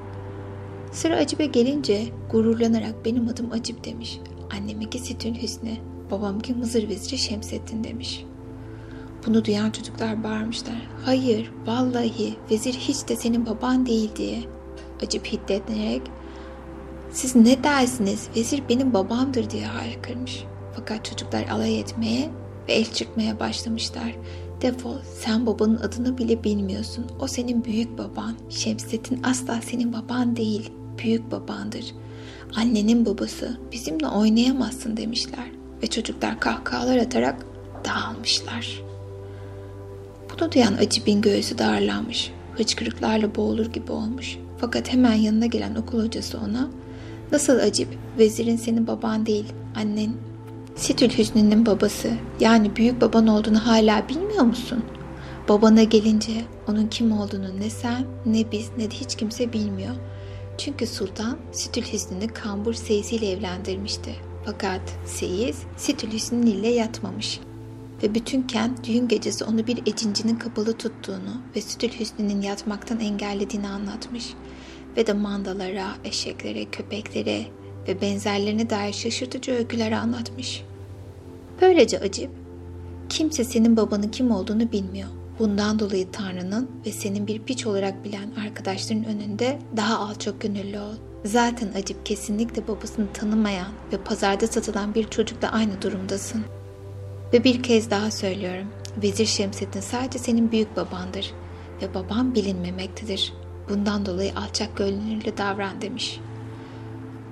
Sıra Acip'e gelince gururlanarak benim adım Acip demiş. Anneminki Sütün Hüsnü, babamki Mızır Veziri Şemsettin demiş. Bunu duyan çocuklar bağırmışlar. Hayır, vallahi vezir hiç de senin baban değil diye. Acip hiddetlenerek siz ne dersiniz vezir benim babamdır diye haykırmış. Fakat çocuklar alay etmeye ve el çırpmaya başlamışlar. Defol sen babanın adını bile bilmiyorsun. O senin büyük baban. Şemsettin asla senin baban değil. Büyük babandır. Annenin babası bizimle oynayamazsın demişler. Ve çocuklar kahkahalar atarak dağılmışlar. Bunu duyan Acib'in göğsü darlanmış. Hıçkırıklarla boğulur gibi olmuş. Fakat hemen yanına gelen okul hocası ona Nasıl Acip, vezirin senin baban değil, annen. Situl Hüsnü'nün babası, yani büyük baban olduğunu hala bilmiyor musun? Babana gelince onun kim olduğunu ne sen, ne biz, ne de hiç kimse bilmiyor. Çünkü sultan Situl Hüsnü'nü Kambur Seyis ile evlendirmişti. Fakat Seyiz Situl Hüsnü ile yatmamış. Ve bütün kent düğün gecesi onu bir ecincinin kapalı tuttuğunu ve Sütül Hüsnü'nün yatmaktan engellediğini anlatmış ve de mandalara, eşeklere, köpeklere ve benzerlerine dair şaşırtıcı öyküler anlatmış. Böylece acip, kimse senin babanın kim olduğunu bilmiyor. Bundan dolayı Tanrı'nın ve senin bir piç olarak bilen arkadaşların önünde daha alçak gönüllü ol. Zaten acip kesinlikle babasını tanımayan ve pazarda satılan bir çocukla aynı durumdasın. Ve bir kez daha söylüyorum. Vezir Şemsettin sadece senin büyük babandır ve baban bilinmemektedir. Bundan dolayı alçak gönüllü davran demiş.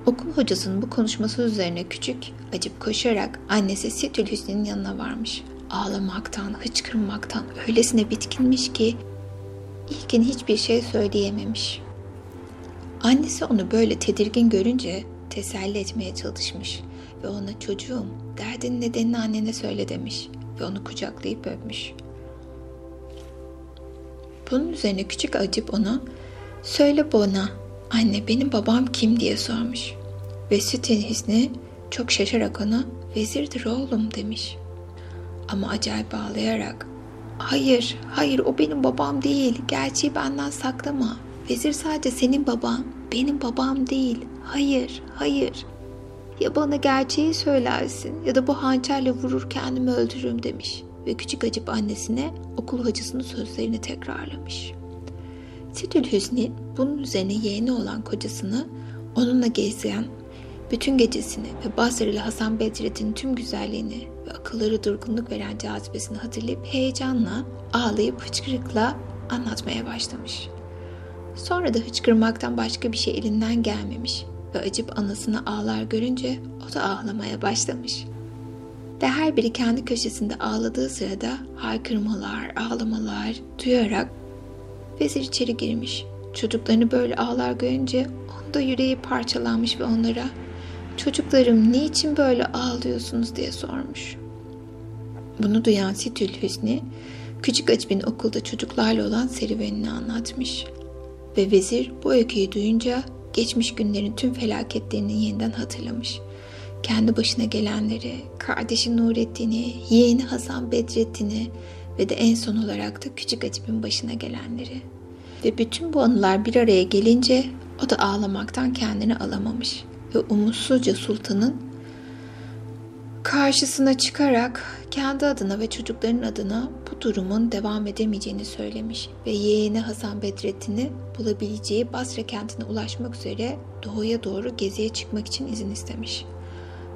Okul hocasının bu konuşması üzerine küçük acıp koşarak annesi Sitül Hüsnü'nün yanına varmış. Ağlamaktan, hıçkırmaktan öylesine bitkinmiş ki ilkin hiçbir şey söyleyememiş. Annesi onu böyle tedirgin görünce teselli etmeye çalışmış ve ona çocuğum derdin nedenini annene söyle demiş ve onu kucaklayıp öpmüş. Bunun üzerine küçük acip ona Söyle bana anne benim babam kim diye sormuş. Ve Sütin Hüsnü çok şaşarak ona vezirdir oğlum demiş. Ama acayip ağlayarak hayır hayır o benim babam değil gerçeği benden saklama. Vezir sadece senin baban benim babam değil hayır hayır. Ya bana gerçeği söylersin ya da bu hançerle vurur kendimi öldürürüm demiş. Ve küçük acip annesine okul hacısının sözlerini tekrarlamış.'' Sidül Hüsnü bunun üzerine yeğeni olan kocasını onunla gezleyen bütün gecesini ve Basra'lı Hasan Bedret'in tüm güzelliğini ve akılları durgunluk veren cazibesini hatırlayıp heyecanla, ağlayıp hıçkırıkla anlatmaya başlamış. Sonra da hıçkırmaktan başka bir şey elinden gelmemiş ve acıp anasını ağlar görünce o da ağlamaya başlamış. Ve her biri kendi köşesinde ağladığı sırada haykırmalar, ağlamalar duyarak Vezir içeri girmiş. Çocuklarını böyle ağlar görünce onda yüreği parçalanmış ve onlara çocuklarım niçin böyle ağlıyorsunuz diye sormuş. Bunu duyan Sitül Hüsnü küçük Acib'in okulda çocuklarla olan serüvenini anlatmış. Ve vezir bu öyküyü duyunca geçmiş günlerin tüm felaketlerini yeniden hatırlamış. Kendi başına gelenleri, kardeşi Nurettin'i, yeğeni Hasan Bedrettin'i ve de en son olarak da küçük Acip'in başına gelenleri. Ve bütün bu anılar bir araya gelince o da ağlamaktan kendini alamamış ve umutsuzca sultanın karşısına çıkarak kendi adına ve çocukların adına bu durumun devam edemeyeceğini söylemiş ve yeğeni Hasan Bedrettin'i bulabileceği Basra kentine ulaşmak üzere doğuya doğru geziye çıkmak için izin istemiş.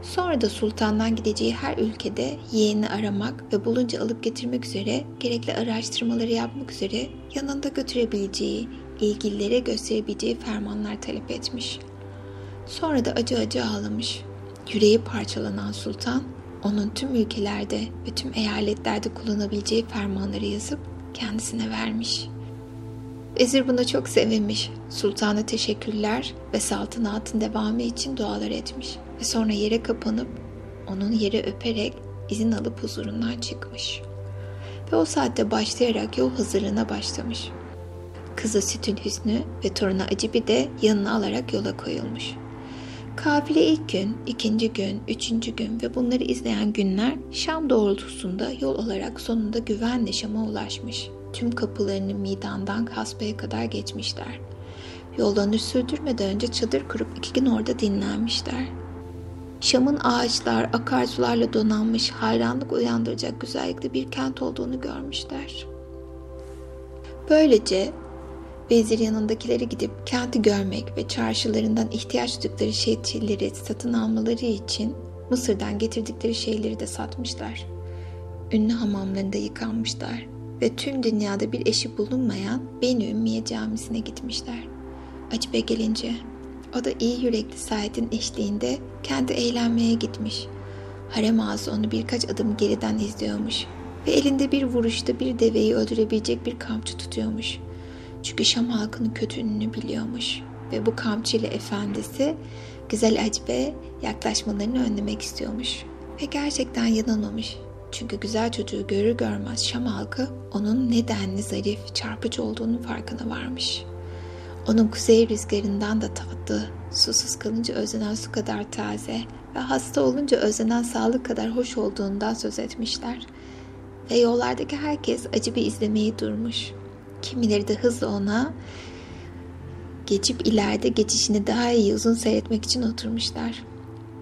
Sonra da sultandan gideceği her ülkede yeğeni aramak ve bulunca alıp getirmek üzere gerekli araştırmaları yapmak üzere yanında götürebileceği, ilgililere gösterebileceği fermanlar talep etmiş. Sonra da acı acı ağlamış. Yüreği parçalanan sultan onun tüm ülkelerde ve tüm eyaletlerde kullanabileceği fermanları yazıp kendisine vermiş. Vezir buna çok sevinmiş. Sultana teşekkürler ve saltanatın devamı için dualar etmiş ve sonra yere kapanıp onun yere öperek izin alıp huzurundan çıkmış. Ve o saatte başlayarak yol hazırlığına başlamış. Kızı Sütün Hüsnü ve torunu Acibi de yanına alarak yola koyulmuş. Kafile ilk gün, ikinci gün, üçüncü gün ve bunları izleyen günler Şam doğrultusunda yol alarak sonunda güvenle Şam'a ulaşmış. Tüm kapılarını Midan'dan Kasba'ya kadar geçmişler. Yollarını sürdürmeden önce çadır kurup iki gün orada dinlenmişler. Şam'ın ağaçlar, akarsularla donanmış, hayranlık uyandıracak güzellikte bir kent olduğunu görmüşler. Böylece vezir yanındakileri gidip kenti görmek ve çarşılarından ihtiyaç duydukları şeyleri satın almaları için Mısır'dan getirdikleri şeyleri de satmışlar. Ünlü hamamlarında yıkanmışlar ve tüm dünyada bir eşi bulunmayan Beni Ümmiye camisine gitmişler. Acibe gelince o da iyi yürekli Said'in eşliğinde kendi eğlenmeye gitmiş. Harem ağası onu birkaç adım geriden izliyormuş ve elinde bir vuruşta bir deveyi öldürebilecek bir kamçı tutuyormuş. Çünkü Şam halkının kötülüğünü biliyormuş ve bu kamçı ile efendisi güzel Acibe yaklaşmalarını önlemek istiyormuş. Ve gerçekten yanılmamış. Çünkü güzel çocuğu görür görmez Şam halkı onun nedenli zarif, çarpıcı olduğunu farkına varmış.'' Onun kuzey rüzgarından da tatlı, susuz kalınca özlenen su kadar taze ve hasta olunca özlenen sağlık kadar hoş olduğundan söz etmişler. Ve yollardaki herkes acı bir izlemeyi durmuş. Kimileri de hızla ona geçip ileride geçişini daha iyi uzun seyretmek için oturmuşlar.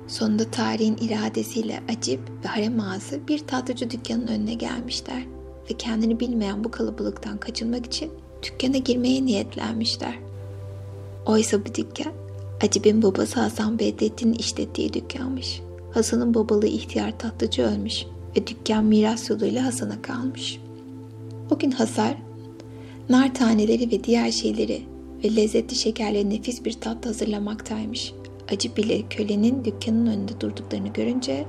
Sonunda tarihin iradesiyle Acip ve harem ağası bir tatlıcı dükkanın önüne gelmişler ve kendini bilmeyen bu kalabalıktan kaçınmak için dükkana girmeye niyetlenmişler. Oysa bu dükkan Acib'in babası Hasan Bedrettin'in işlettiği dükkanmış. Hasan'ın babalığı ihtiyar tatlıcı ölmüş ve dükkan miras yoluyla Hasan'a kalmış. O gün Hasar, nar taneleri ve diğer şeyleri ve lezzetli şekerle nefis bir tat hazırlamaktaymış. Acib ile kölenin dükkanın önünde durduklarını görünce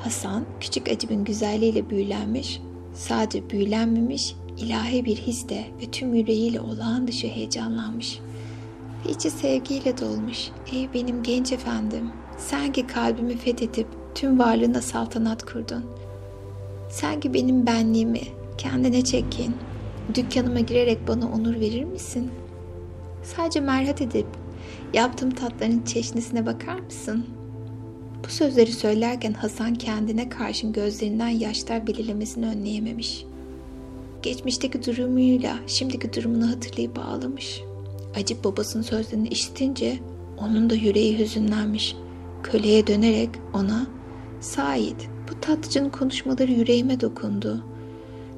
Hasan küçük Acib'in güzelliğiyle büyülenmiş, sadece büyülenmemiş, ilahi bir hisle ve tüm yüreğiyle olağan dışı heyecanlanmış.'' İçi sevgiyle dolmuş. Ey benim genç efendim, sen ki kalbimi fethedip tüm varlığına saltanat kurdun. Sen ki benim benliğimi kendine çekin. Dükkanıma girerek bana onur verir misin? Sadece merhat edip yaptığım tatların çeşnisine bakar mısın? Bu sözleri söylerken Hasan kendine karşın gözlerinden yaşlar belirlemesini önleyememiş. Geçmişteki durumuyla şimdiki durumunu hatırlayıp ağlamış.'' Acip babasının sözlerini işitince onun da yüreği hüzünlenmiş. Köleye dönerek ona Said bu tatlıcının konuşmaları yüreğime dokundu.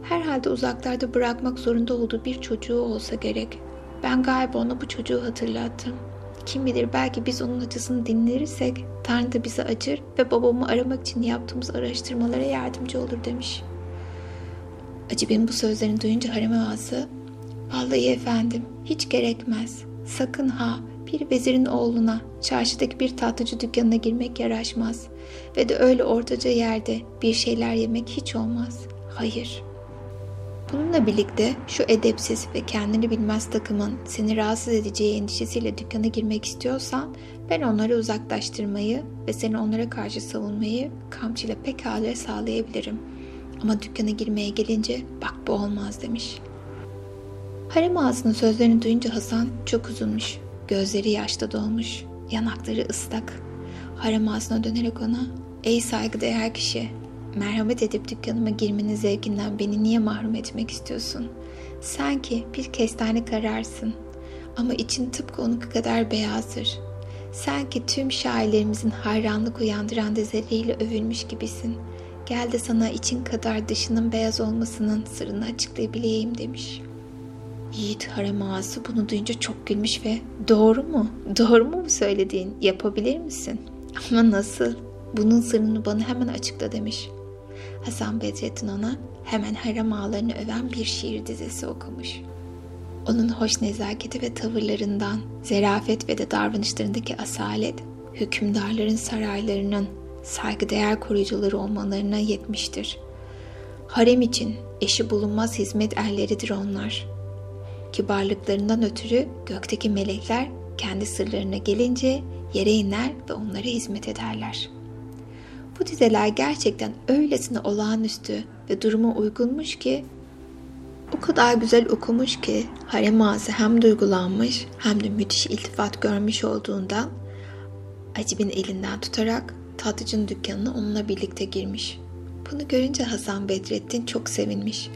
Herhalde uzaklarda bırakmak zorunda olduğu bir çocuğu olsa gerek. Ben galiba ona bu çocuğu hatırlattım. Kim bilir belki biz onun acısını dinlerirsek Tanrı da bize acır ve babamı aramak için yaptığımız araştırmalara yardımcı olur demiş. Acib'in bu sözlerini duyunca harem ağası Vallahi efendim hiç gerekmez. Sakın ha bir vezirin oğluna çarşıdaki bir tatlıcı dükkanına girmek yaraşmaz. Ve de öyle ortaca yerde bir şeyler yemek hiç olmaz. Hayır. Bununla birlikte şu edepsiz ve kendini bilmez takımın seni rahatsız edeceği endişesiyle dükkana girmek istiyorsan ben onları uzaklaştırmayı ve seni onlara karşı savunmayı kamçıyla pekala sağlayabilirim. Ama dükkana girmeye gelince bak bu olmaz demiş.'' Harem ağasının sözlerini duyunca Hasan çok üzülmüş. Gözleri yaşta dolmuş, yanakları ıslak. Harem ağasına dönerek ona, ''Ey saygıdeğer kişi, merhamet edip dükkanıma girmenin zevkinden beni niye mahrum etmek istiyorsun? Sen ki bir kestane kararsın ama için tıpkı onun kadar beyazdır. Sanki tüm şairlerimizin hayranlık uyandıran dizeleriyle övülmüş gibisin. Gel de sana için kadar dışının beyaz olmasının sırrını açıklayabileyim demiş. Yiğit harem ağası bunu duyunca çok gülmüş ve doğru mu? Doğru mu bu söylediğin? Yapabilir misin? *laughs* Ama nasıl? Bunun sırrını bana hemen açıkla demiş. Hasan Bedrettin ona hemen harem ağalarını öven bir şiir dizesi okumuş. Onun hoş nezaketi ve tavırlarından, zerafet ve de davranışlarındaki asalet, hükümdarların saraylarının saygıdeğer koruyucuları olmalarına yetmiştir. Harem için eşi bulunmaz hizmet erleridir onlar. Kibarlıklarından ötürü gökteki melekler kendi sırlarına gelince yere iner ve onlara hizmet ederler. Bu dizeler gerçekten öylesine olağanüstü ve duruma uygunmuş ki o kadar güzel okumuş ki harem ağası hem duygulanmış hem de müthiş iltifat görmüş olduğundan Acib'in elinden tutarak tatlıcının dükkanına onunla birlikte girmiş. Bunu görünce Hasan Bedrettin çok sevinmiş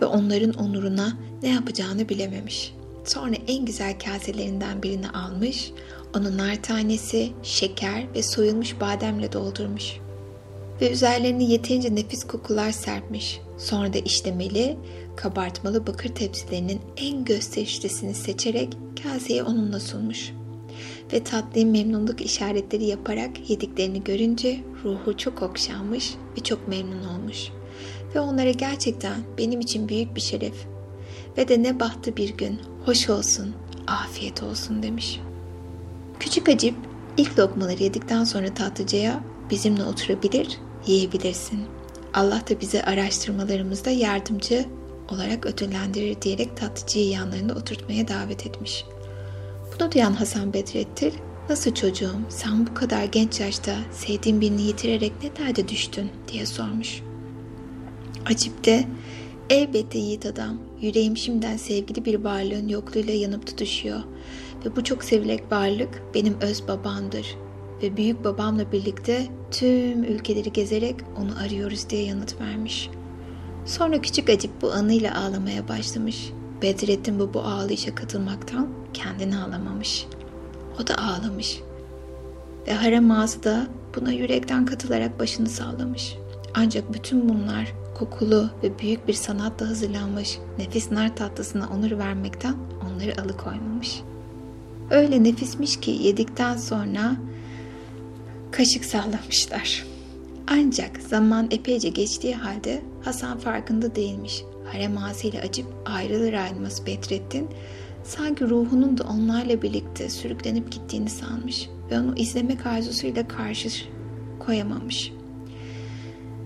ve onların onuruna ne yapacağını bilememiş. Sonra en güzel kaselerinden birini almış, onu nar tanesi, şeker ve soyulmuş bademle doldurmuş. Ve üzerlerine yeterince nefis kokular serpmiş. Sonra da işlemeli, kabartmalı bakır tepsilerinin en gösterişlisini seçerek kaseye onunla sunmuş. Ve tatlı memnunluk işaretleri yaparak yediklerini görünce ruhu çok okşanmış ve çok memnun olmuş. Ve onlara gerçekten benim için büyük bir şeref ve de ne bahtı bir gün, hoş olsun, afiyet olsun demiş. Küçük Acip ilk lokmaları yedikten sonra tatlıcaya bizimle oturabilir, yiyebilirsin. Allah da bize araştırmalarımızda yardımcı olarak ödüllendirir diyerek tatlıcıyı yanlarında oturtmaya davet etmiş. Bunu duyan Hasan Bedrettin, nasıl çocuğum sen bu kadar genç yaşta sevdiğin birini yitirerek ne derde düştün diye sormuş. Acip de elbette yiğit adam yüreğim şimdiden sevgili bir varlığın yokluğuyla yanıp tutuşuyor ve bu çok sevilecek varlık benim öz babamdır ve büyük babamla birlikte tüm ülkeleri gezerek onu arıyoruz diye yanıt vermiş.'' Sonra küçük Acip bu anıyla ağlamaya başlamış. Bedrettin bu bu ağlayışa katılmaktan kendini ağlamamış. O da ağlamış. Ve harem ağzı da buna yürekten katılarak başını sallamış. Ancak bütün bunlar kokulu ve büyük bir sanatla hazırlanmış nefis nar tatlısına onur vermekten onları alıkoymamış. Öyle nefismiş ki yedikten sonra kaşık sallamışlar. Ancak zaman epeyce geçtiği halde Hasan farkında değilmiş. Harem ağasıyla acıp ayrılır ayrılmaz Bedrettin sanki ruhunun da onlarla birlikte sürüklenip gittiğini sanmış ve onu izlemek arzusuyla karşı koyamamış.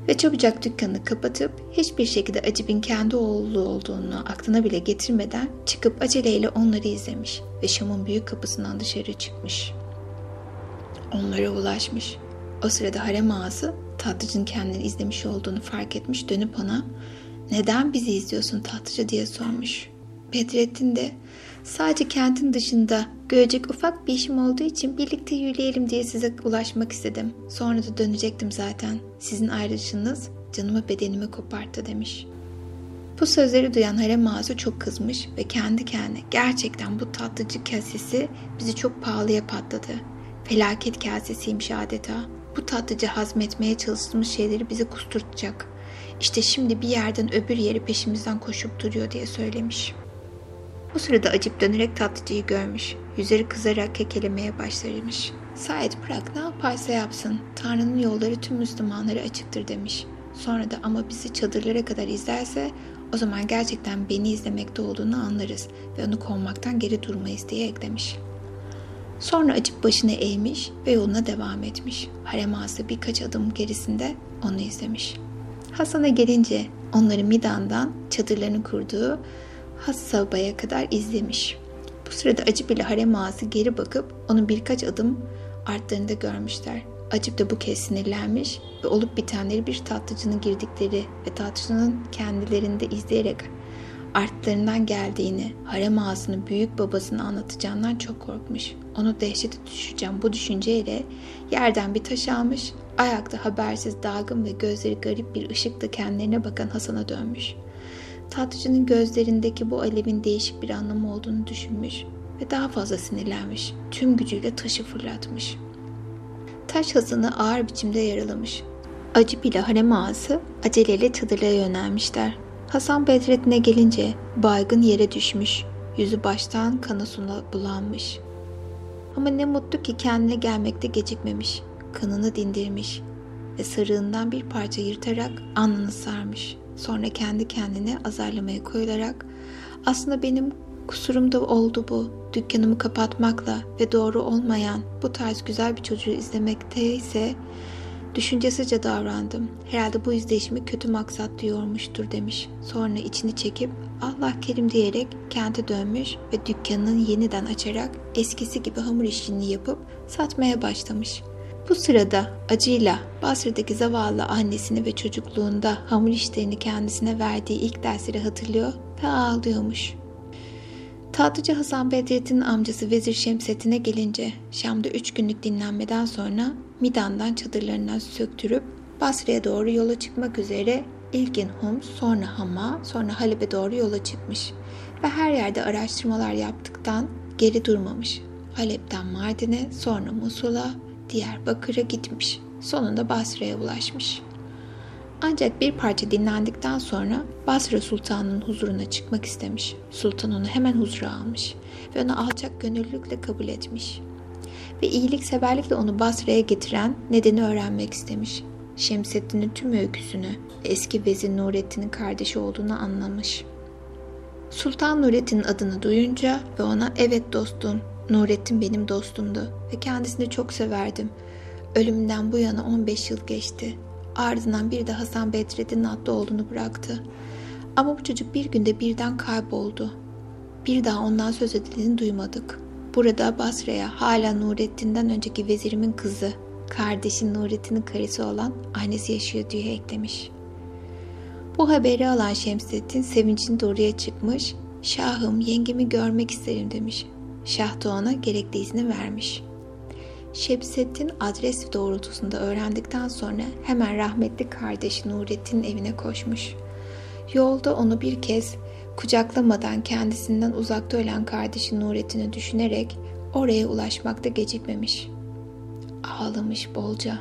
Ve çabucak dükkanı kapatıp hiçbir şekilde Acib'in kendi oğlu olduğunu aklına bile getirmeden çıkıp aceleyle onları izlemiş ve Şam'ın büyük kapısından dışarı çıkmış. Onlara ulaşmış. O sırada harem ağası Tatlıcı'nın kendini izlemiş olduğunu fark etmiş dönüp ona neden bizi izliyorsun tatlıcı diye sormuş. Bedrettin de sadece kentin dışında görecek ufak bir işim olduğu için birlikte yürüyelim diye size ulaşmak istedim. Sonra da dönecektim zaten. Sizin ayrılışınız canımı bedenimi koparttı demiş. Bu sözleri duyan harem ağası çok kızmış ve kendi kendine gerçekten bu tatlıcı kasesi bizi çok pahalıya patladı. Felaket kasesiymiş adeta. Bu tatlıca hazmetmeye çalıştığımız şeyleri bize kusturtacak. İşte şimdi bir yerden öbür yere peşimizden koşup duruyor diye söylemiş. Bu sırada acıp dönerek tatlıcıyı görmüş. Yüzleri kızarak kekelemeye başlamış. Said bırak ne yaparsa yapsın. Tanrı'nın yolları tüm Müslümanları açıktır demiş. Sonra da ama bizi çadırlara kadar izlerse o zaman gerçekten beni izlemekte olduğunu anlarız ve onu kovmaktan geri durmayız diye eklemiş. Sonra açıp başını eğmiş ve yoluna devam etmiş. Harem ağası birkaç adım gerisinde onu izlemiş. Hasan'a gelince onları Midan'dan çadırlarını kurduğu Hassaba'ya kadar izlemiş. Bu sırada Acip ile harem ağası geri bakıp onu birkaç adım artlarında görmüşler. Acip de bu kez sinirlenmiş ve olup bitenleri bir tatlıcının girdikleri ve tatlıcının kendilerinde izleyerek artlarından geldiğini, harem ağasının büyük babasını anlatacağından çok korkmuş. Onu dehşete düşeceğim bu düşünceyle yerden bir taş almış, ayakta habersiz dalgın ve gözleri garip bir ışıkla kendilerine bakan Hasan'a dönmüş. Tatlıcının gözlerindeki bu alevin değişik bir anlamı olduğunu düşünmüş ve daha fazla sinirlenmiş. Tüm gücüyle taşı fırlatmış. Taş Hasan'ı ağır biçimde yaralamış. Acı bile harem ağası aceleyle çadırlara yönelmişler. Hasan Bedrettin'e gelince baygın yere düşmüş. Yüzü baştan kana suna bulanmış. Ama ne mutlu ki kendine gelmekte gecikmemiş. Kanını dindirmiş ve sarığından bir parça yırtarak alnını sarmış. Sonra kendi kendine azarlamaya koyularak aslında benim kusurum da oldu bu. Dükkanımı kapatmakla ve doğru olmayan bu tarz güzel bir çocuğu izlemekte ise düşüncesizce davrandım. Herhalde bu izleyişimi kötü maksat diyormuştur demiş. Sonra içini çekip Allah kerim diyerek kente dönmüş ve dükkanını yeniden açarak eskisi gibi hamur işini yapıp satmaya başlamış.'' Bu sırada acıyla Basra'daki zavallı annesini ve çocukluğunda hamur işlerini kendisine verdiği ilk dersleri hatırlıyor ve ağlıyormuş. Tatlıcı Hasan Bedrettin'in amcası Vezir Şemsettin'e gelince Şam'da üç günlük dinlenmeden sonra Midan'dan çadırlarından söktürüp Basra'ya doğru yola çıkmak üzere ilkin Homs, sonra Hama, sonra Halep'e doğru yola çıkmış ve her yerde araştırmalar yaptıktan geri durmamış. Halep'ten Mardin'e, sonra Musul'a, Diyarbakır'a gitmiş. Sonunda Basra'ya ulaşmış. Ancak bir parça dinlendikten sonra Basra Sultanı'nın huzuruna çıkmak istemiş. Sultan onu hemen huzura almış ve onu alçak gönüllülükle kabul etmiş. Ve iyilikseverlikle onu Basra'ya getiren nedeni öğrenmek istemiş. Şemseddin'in tüm öyküsünü eski vezir Nurettin'in kardeşi olduğunu anlamış. Sultan Nurettin'in adını duyunca ve ona evet dostum Nurettin benim dostumdu ve kendisini çok severdim. Ölümünden bu yana 15 yıl geçti. Ardından bir de Hasan Bedrettin'in adlı oğlunu bıraktı. Ama bu çocuk bir günde birden kayboldu. Bir daha ondan söz edildiğini duymadık. Burada Basra'ya hala Nurettin'den önceki vezirimin kızı, kardeşin Nurettin'in karısı olan annesi yaşıyor diye eklemiş. Bu haberi alan Şemsettin sevincini doğruya çıkmış, Şahım yengemi görmek isterim demiş. Şah da ona gerekli izni vermiş. Şemsettin adres doğrultusunda öğrendikten sonra hemen rahmetli kardeşi Nurettin'in evine koşmuş. Yolda onu bir kez kucaklamadan kendisinden uzakta ölen kardeşi Nurettin'i düşünerek oraya ulaşmakta gecikmemiş. Ağlamış bolca.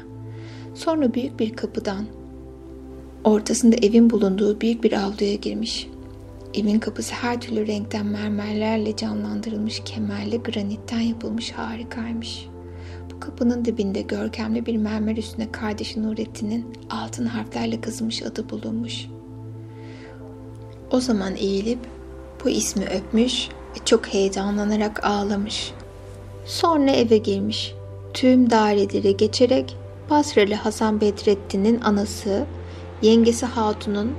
Sonra büyük bir kapıdan ortasında evin bulunduğu büyük bir avluya girmiş. Evin kapısı her türlü renkten mermerlerle canlandırılmış kemerli granitten yapılmış harikaymış. Bu kapının dibinde görkemli bir mermer üstüne kardeşi Nurettin'in altın harflerle kazılmış adı bulunmuş. O zaman eğilip bu ismi öpmüş ve çok heyecanlanarak ağlamış. Sonra eve girmiş. Tüm daireleri geçerek Basralı Hasan Bedrettin'in anası, yengesi Hatun'un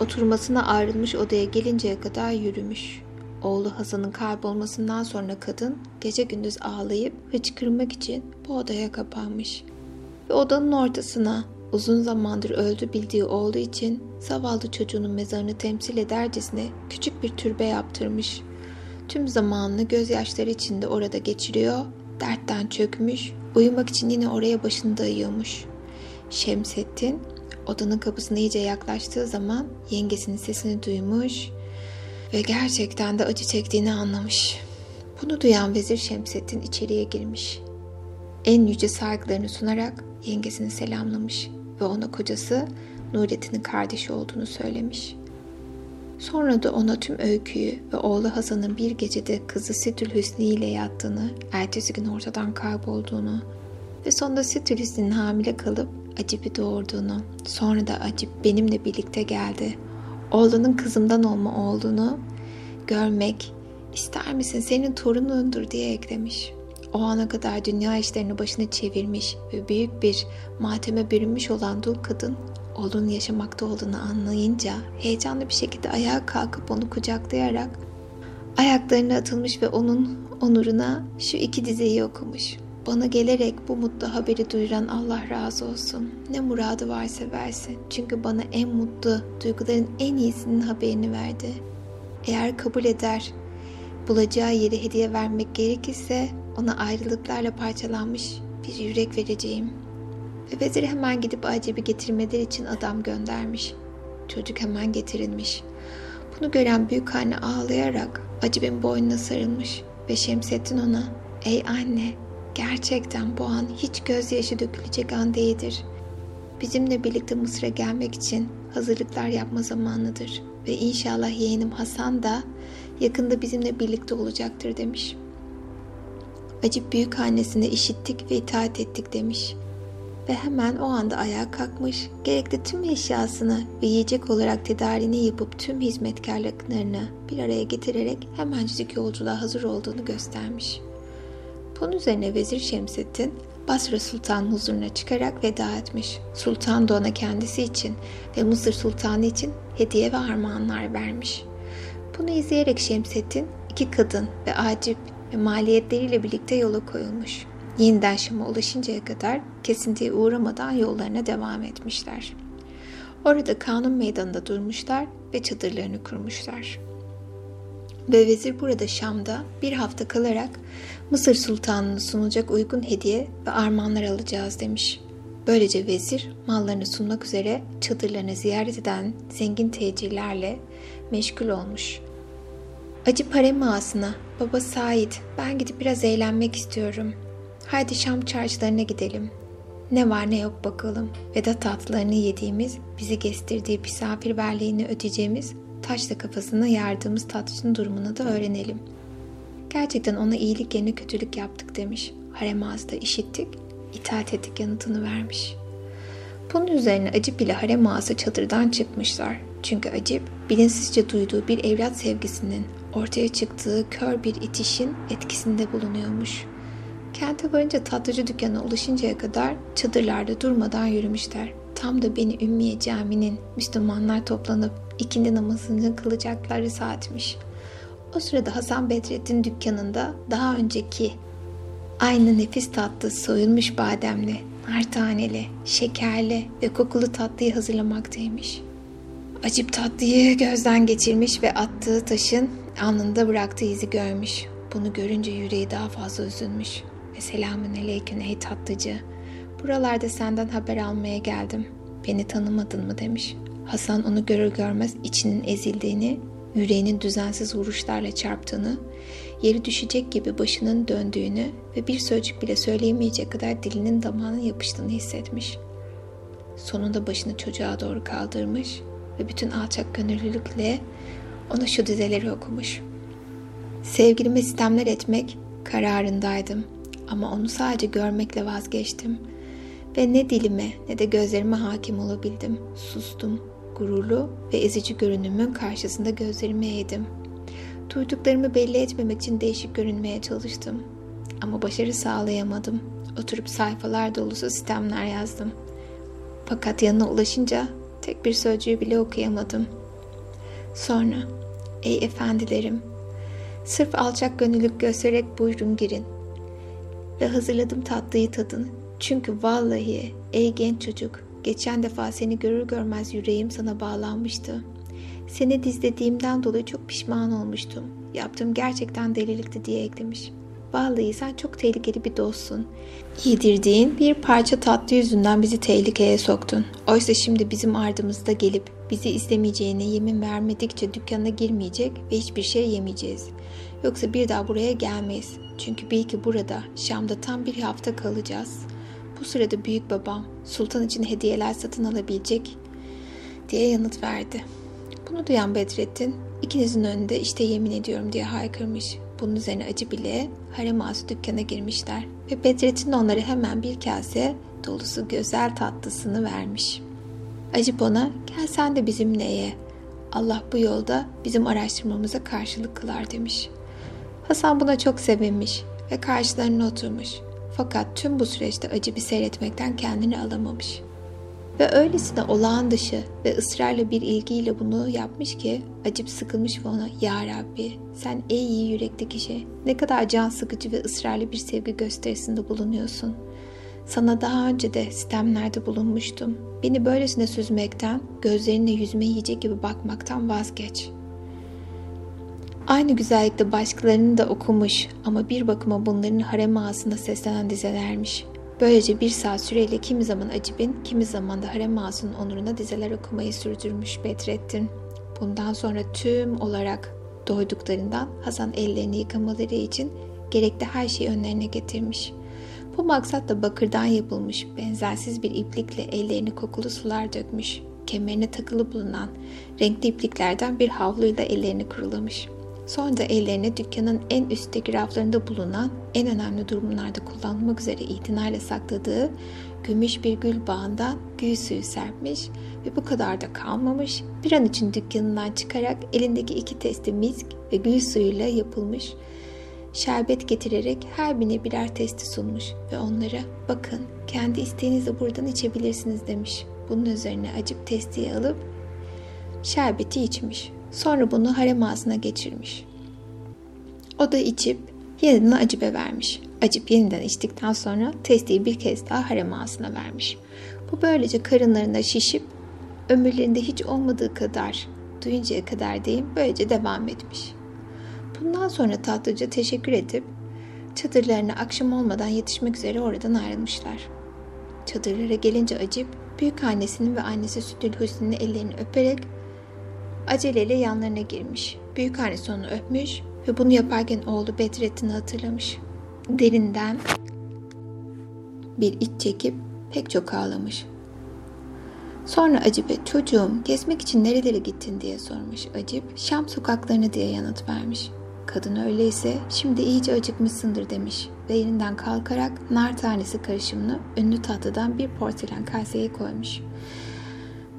Oturmasına ayrılmış odaya gelinceye kadar yürümüş. Oğlu Hasan'ın kaybolmasından sonra kadın gece gündüz ağlayıp hıçkırmak için bu odaya kapanmış. Ve odanın ortasına uzun zamandır öldü bildiği oğlu için zavallı çocuğunun mezarını temsil edercesine küçük bir türbe yaptırmış. Tüm zamanını gözyaşları içinde orada geçiriyor, dertten çökmüş, uyumak için yine oraya başını dayıyormuş. Şemsettin Odanın kapısına iyice yaklaştığı zaman yengesinin sesini duymuş ve gerçekten de acı çektiğini anlamış. Bunu duyan Vezir Şemsettin içeriye girmiş. En yüce saygılarını sunarak yengesini selamlamış ve ona kocası Nurettin'in kardeşi olduğunu söylemiş. Sonra da ona tüm öyküyü ve oğlu Hasan'ın bir gecede kızı Sütül Hüsnü ile yattığını, ertesi gün ortadan kaybolduğunu ve sonunda Sütül Hüsnü'nün hamile kalıp Acip'i doğurduğunu, sonra da Acip benimle birlikte geldi. Oğlunun kızımdan olma olduğunu görmek, ister misin senin torunundur diye eklemiş. O ana kadar dünya işlerini başına çevirmiş ve büyük bir mateme bürünmüş olan dul kadın oğlunun yaşamakta olduğunu anlayınca heyecanlı bir şekilde ayağa kalkıp onu kucaklayarak ayaklarına atılmış ve onun onuruna şu iki dizeyi okumuş. Bana gelerek bu mutlu haberi duyuran Allah razı olsun. Ne muradı varsa versin. Çünkü bana en mutlu duyguların en iyisinin haberini verdi. Eğer kabul eder, bulacağı yeri hediye vermek gerekirse ona ayrılıklarla parçalanmış bir yürek vereceğim. Ve vezir hemen gidip Aceb'i getirmeleri için adam göndermiş. Çocuk hemen getirilmiş. Bunu gören büyük anne ağlayarak Aceb'in boynuna sarılmış Ve Şemsettin ona ''Ey anne, gerçekten bu an hiç gözyaşı dökülecek an değildir. Bizimle birlikte Mısır'a gelmek için hazırlıklar yapma zamanıdır. Ve inşallah yeğenim Hasan da yakında bizimle birlikte olacaktır.'' demiş.'' Acip büyük annesine işittik ve itaat ettik demiş. Ve hemen o anda ayağa kalkmış, gerekli tüm eşyasını ve yiyecek olarak tedarini yapıp tüm hizmetkarlıklarını bir araya getirerek hemencik yolculuğa hazır olduğunu göstermiş. Bunun üzerine Vezir Şemsettin Basra Sultan huzuruna çıkarak veda etmiş. Sultan da ona kendisi için ve Mısır Sultanı için hediye ve armağanlar vermiş. Bunu izleyerek Şemsettin iki kadın ve Acip ve maliyetleriyle birlikte yola koyulmuş. Yeniden Şam'a ulaşıncaya kadar kesintiye uğramadan yollarına devam etmişler. Orada kanun meydanında durmuşlar ve çadırlarını kurmuşlar. Ve vezir burada Şam'da bir hafta kalarak Mısır Sultanı'nı sunulacak uygun hediye ve armağanlar alacağız demiş. Böylece vezir mallarını sunmak üzere çadırlarını ziyaret eden zengin tecirlerle meşgul olmuş. Acı harem ağasına, baba Said, ben gidip biraz eğlenmek istiyorum. Haydi Şam çarşılarına gidelim. Ne var ne yok bakalım. Veda tatlılarını yediğimiz, bizi gestirdiği misafirverliğini ödeyeceğimiz, taşla kafasına yardığımız tatlıcının durumunu da öğrenelim. Gerçekten ona iyilik yerine kötülük yaptık demiş. Harem ağası işittik, itaat ettik yanıtını vermiş. Bunun üzerine Acip ile harem ağası çadırdan çıkmışlar. Çünkü Acip bilinçsizce duyduğu bir evlat sevgisinin ortaya çıktığı kör bir itişin etkisinde bulunuyormuş. Kente varınca tatlıcı dükkana ulaşıncaya kadar çadırlarda durmadan yürümüşler. Tam da Beni Ümmiye Camii'nin Müslümanlar toplanıp ikindi namazını kılacakları saatmiş. O sırada Hasan Bedrettin dükkanında daha önceki aynı nefis tatlı soyulmuş bademli, nar taneli, şekerli ve kokulu tatlıyı hazırlamaktaymış. Acip tatlıyı gözden geçirmiş ve attığı taşın Alnında bıraktığı izi görmüş. Bunu görünce yüreği daha fazla üzülmüş. Ve selamün aleyküm ey tatlıcı. Buralarda senden haber almaya geldim. Beni tanımadın mı demiş. Hasan onu görür görmez içinin ezildiğini, yüreğinin düzensiz vuruşlarla çarptığını, yeri düşecek gibi başının döndüğünü ve bir sözcük bile söyleyemeyecek kadar dilinin damağına yapıştığını hissetmiş. Sonunda başını çocuğa doğru kaldırmış ve bütün alçak gönüllülükle ona şu dizeleri okumuş. Sevgilime sistemler etmek kararındaydım ama onu sadece görmekle vazgeçtim. Ve ne dilime ne de gözlerime hakim olabildim. Sustum, gururlu ve ezici görünümün karşısında gözlerimi eğdim. Duyduklarımı belli etmemek için değişik görünmeye çalıştım. Ama başarı sağlayamadım. Oturup sayfalar dolusu sistemler yazdım. Fakat yanına ulaşınca tek bir sözcüğü bile okuyamadım. Sonra Ey efendilerim, sırf alçak gönüllük göstererek buyurun girin. Ve hazırladım tatlıyı tadın. Çünkü vallahi ey genç çocuk, geçen defa seni görür görmez yüreğim sana bağlanmıştı. Seni dizlediğimden dolayı çok pişman olmuştum. Yaptığım gerçekten delilikti diye eklemiş. Vallahi sen çok tehlikeli bir dostsun. Yedirdiğin bir parça tatlı yüzünden bizi tehlikeye soktun. Oysa şimdi bizim ardımızda gelip bizi istemeyeceğine yemin vermedikçe dükkana girmeyecek ve hiçbir şey yemeyeceğiz. Yoksa bir daha buraya gelmeyiz. Çünkü bil ki burada Şam'da tam bir hafta kalacağız. Bu sırada büyük babam sultan için hediyeler satın alabilecek diye yanıt verdi. Bunu duyan Bedrettin ikinizin önünde işte yemin ediyorum diye haykırmış. Bunun üzerine acı bile harem ağası dükkana girmişler ve Bedrettin onlara hemen bir kase dolusu güzel tatlısını vermiş. Acip ona gel sen de bizimle ye. Allah bu yolda bizim araştırmamıza karşılık kılar demiş. Hasan buna çok sevinmiş ve karşılarına oturmuş. Fakat tüm bu süreçte acı bir seyretmekten kendini alamamış. Ve öylesine olağan dışı ve ısrarla bir ilgiyle bunu yapmış ki acip sıkılmış ve ona Ya Rabbi sen ey iyi yürekli kişi ne kadar can sıkıcı ve ısrarlı bir sevgi gösterisinde bulunuyorsun. Sana daha önce de sistemlerde bulunmuştum. Beni böylesine süzmekten, gözlerinle yüzme yiyecek gibi bakmaktan vazgeç. Aynı güzellikte başkalarını da okumuş ama bir bakıma bunların harem ağasında seslenen dizelermiş. Böylece bir saat süreyle kimi zaman Acib'in, kimi zaman da Harem Ağası'nın onuruna dizeler okumayı sürdürmüş Bedrettin. Bundan sonra tüm olarak Doyduklarından Hasan ellerini yıkamaları için gerekli her şeyi önlerine getirmiş. Bu maksatla bakırdan yapılmış benzersiz bir iplikle ellerini kokulu sular dökmüş. Kemerine takılı bulunan renkli ipliklerden bir havluyla ellerini kurulamış. Sonra da ellerini dükkanın en üstteki raflarında bulunan en önemli durumlarda kullanmak üzere itinayla sakladığı gümüş bir gül bağından gül suyu serpmiş ve bu kadar da kalmamış. Bir an için dükkanından çıkarak elindeki iki testi misk ve gül suyuyla yapılmış şerbet getirerek her birine birer testi sunmuş ve onlara bakın kendi isteğinizle buradan içebilirsiniz demiş. Bunun üzerine acıp testiyi alıp şerbeti içmiş. Sonra bunu harem ağzına geçirmiş. O da içip yeniden Acip'e vermiş. Acip yeniden içtikten sonra testiyi bir kez daha harem ağzına vermiş. Bu böylece karınlarında şişip ömürlerinde hiç olmadığı kadar duyuncaya kadar deyim böylece devam etmiş. Bundan sonra tatlıca teşekkür edip çadırlarına akşam olmadan yetişmek üzere oradan ayrılmışlar. Çadırlara gelince Acip, büyük annesinin ve annesi Sütül Hüsnü'nün ellerini öperek aceleyle yanlarına girmiş. Büyük annesi onu öpmüş ve bunu yaparken oğlu Bedrettin'i hatırlamış. Derinden bir iç çekip pek çok ağlamış. Sonra Acip'e çocuğum gezmek için nerelere gittin diye sormuş Acip. Şam sokaklarını diye yanıt vermiş. Kadın öyleyse şimdi iyice acıkmışsındır demiş ve yerinden kalkarak nar tanesi karışımını ünlü tatlıdan bir porselen kaseye koymuş.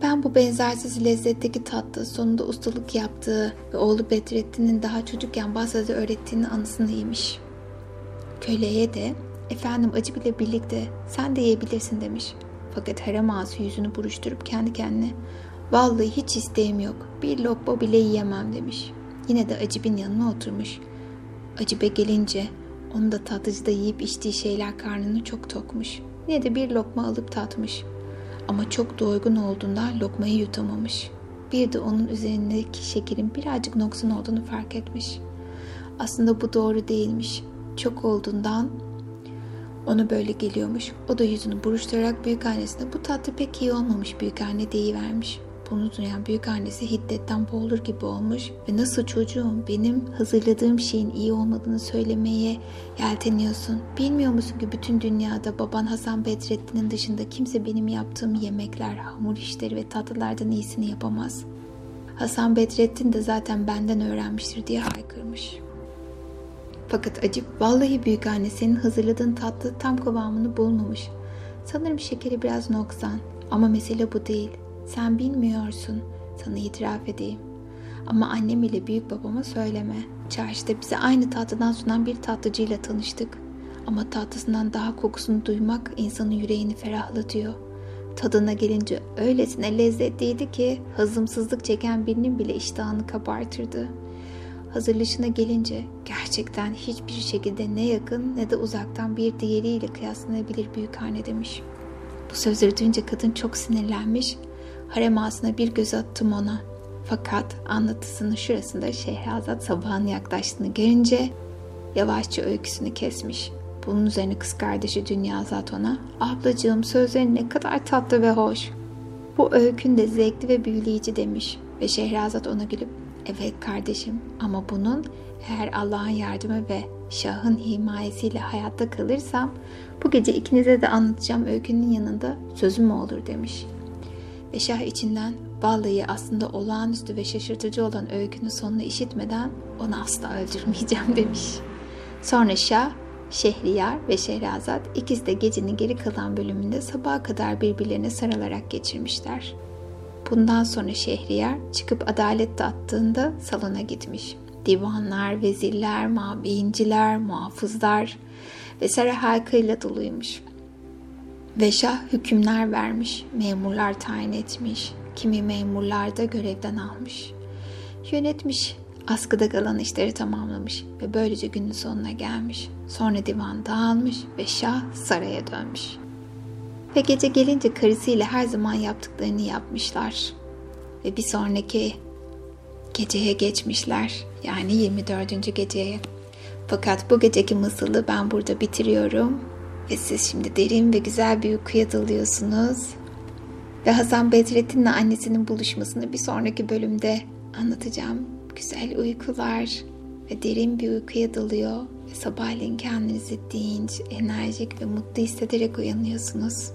Ben bu benzersiz lezzetteki tatlı sonunda ustalık yaptığı ve oğlu Bedrettin'in daha çocukken Basra'da öğrettiğini anısını yemiş. Köleye de efendim acı bile birlikte sen de yiyebilirsin demiş. Fakat harem ağası yüzünü buruşturup kendi kendine vallahi hiç isteğim yok bir lokma bile yiyemem demiş. Yine de Acip'in yanına oturmuş. Acip'e gelince onu da tatlıcıda yiyip içtiği şeyler karnını çok tokmuş. Yine de bir lokma alıp tatmış. Ama çok doygun olduğundan lokmayı yutamamış. Bir de onun üzerindeki şekerin birazcık noksan olduğunu fark etmiş. Aslında bu doğru değilmiş. Çok olduğundan ona böyle geliyormuş. O da yüzünü buruşturarak büyük annesine bu tatlı pek iyi olmamış büyük anne deyivermiş. Bunu duyan büyük annesi hiddetten boğulur gibi olmuş ve nasıl çocuğum benim hazırladığım şeyin iyi olmadığını söylemeye yelteniyorsun. Bilmiyor musun ki bütün dünyada baban Hasan Bedrettin'in dışında kimse benim yaptığım yemekler, hamur işleri ve tatlılardan iyisini yapamaz. Hasan Bedrettin de zaten benden öğrenmiştir diye haykırmış. Fakat acip vallahi büyük anne senin hazırladığın tatlı tam kıvamını bulmamış. Sanırım şekeri biraz noksan ama mesele bu değil.'' Sen bilmiyorsun. Sana itiraf edeyim. Ama annem ile büyük babama söyleme. Çarşıda bize aynı tatlıdan sunan bir tatlıcıyla tanıştık. Ama tatlısından daha kokusunu duymak insanın yüreğini ferahlatıyor. Tadına gelince öylesine lezzetliydi ki hazımsızlık çeken birinin bile iştahını kabartırdı. Hazırlışına gelince gerçekten hiçbir şekilde ne yakın ne de uzaktan bir diğeriyle kıyaslanabilir büyük anne demiş. Bu sözleri duyunca kadın çok sinirlenmiş harem ağasına bir göz attım ona. Fakat anlatısının şurasında Şehrazat sabahın yaklaştığını görünce yavaşça öyküsünü kesmiş. Bunun üzerine kız kardeşi Dünyazat ona ablacığım sözlerin ne kadar tatlı ve hoş. Bu öykün de zevkli ve büyüleyici demiş ve Şehrazat ona gülüp evet kardeşim ama bunun eğer Allah'ın yardımı ve Şah'ın himayesiyle hayatta kalırsam bu gece ikinize de anlatacağım öykünün yanında sözüm olur demiş.'' Ve Şah içinden vallahi aslında olağanüstü ve şaşırtıcı olan öykünün sonunu işitmeden onu asla öldürmeyeceğim *laughs* demiş. Sonra Şah, Şehriyar ve Şehrazat ikisi de gecenin geri kalan bölümünde sabaha kadar birbirlerine sarılarak geçirmişler. Bundan sonra Şehriyar çıkıp adalet dağıttığında salona gitmiş. Divanlar, vezirler, mabeyinciler, muhafızlar ve saray halkıyla doluymuş. Ve şah hükümler vermiş, memurlar tayin etmiş, kimi memurlar da görevden almış. Yönetmiş, askıda kalan işleri tamamlamış ve böylece günün sonuna gelmiş. Sonra divan dağılmış ve şah saraya dönmüş. Ve gece gelince karısıyla her zaman yaptıklarını yapmışlar. Ve bir sonraki geceye geçmişler. Yani 24. geceye. Fakat bu geceki mısılı ben burada bitiriyorum. Ve siz şimdi derin ve güzel bir uykuya dalıyorsunuz. Ve Hasan Bedrettin'le annesinin buluşmasını bir sonraki bölümde anlatacağım. güzel uykular ve derin bir uykuya dalıyor ve sabahleyin kendinizi dinç, enerjik ve mutlu hissederek uyanıyorsunuz.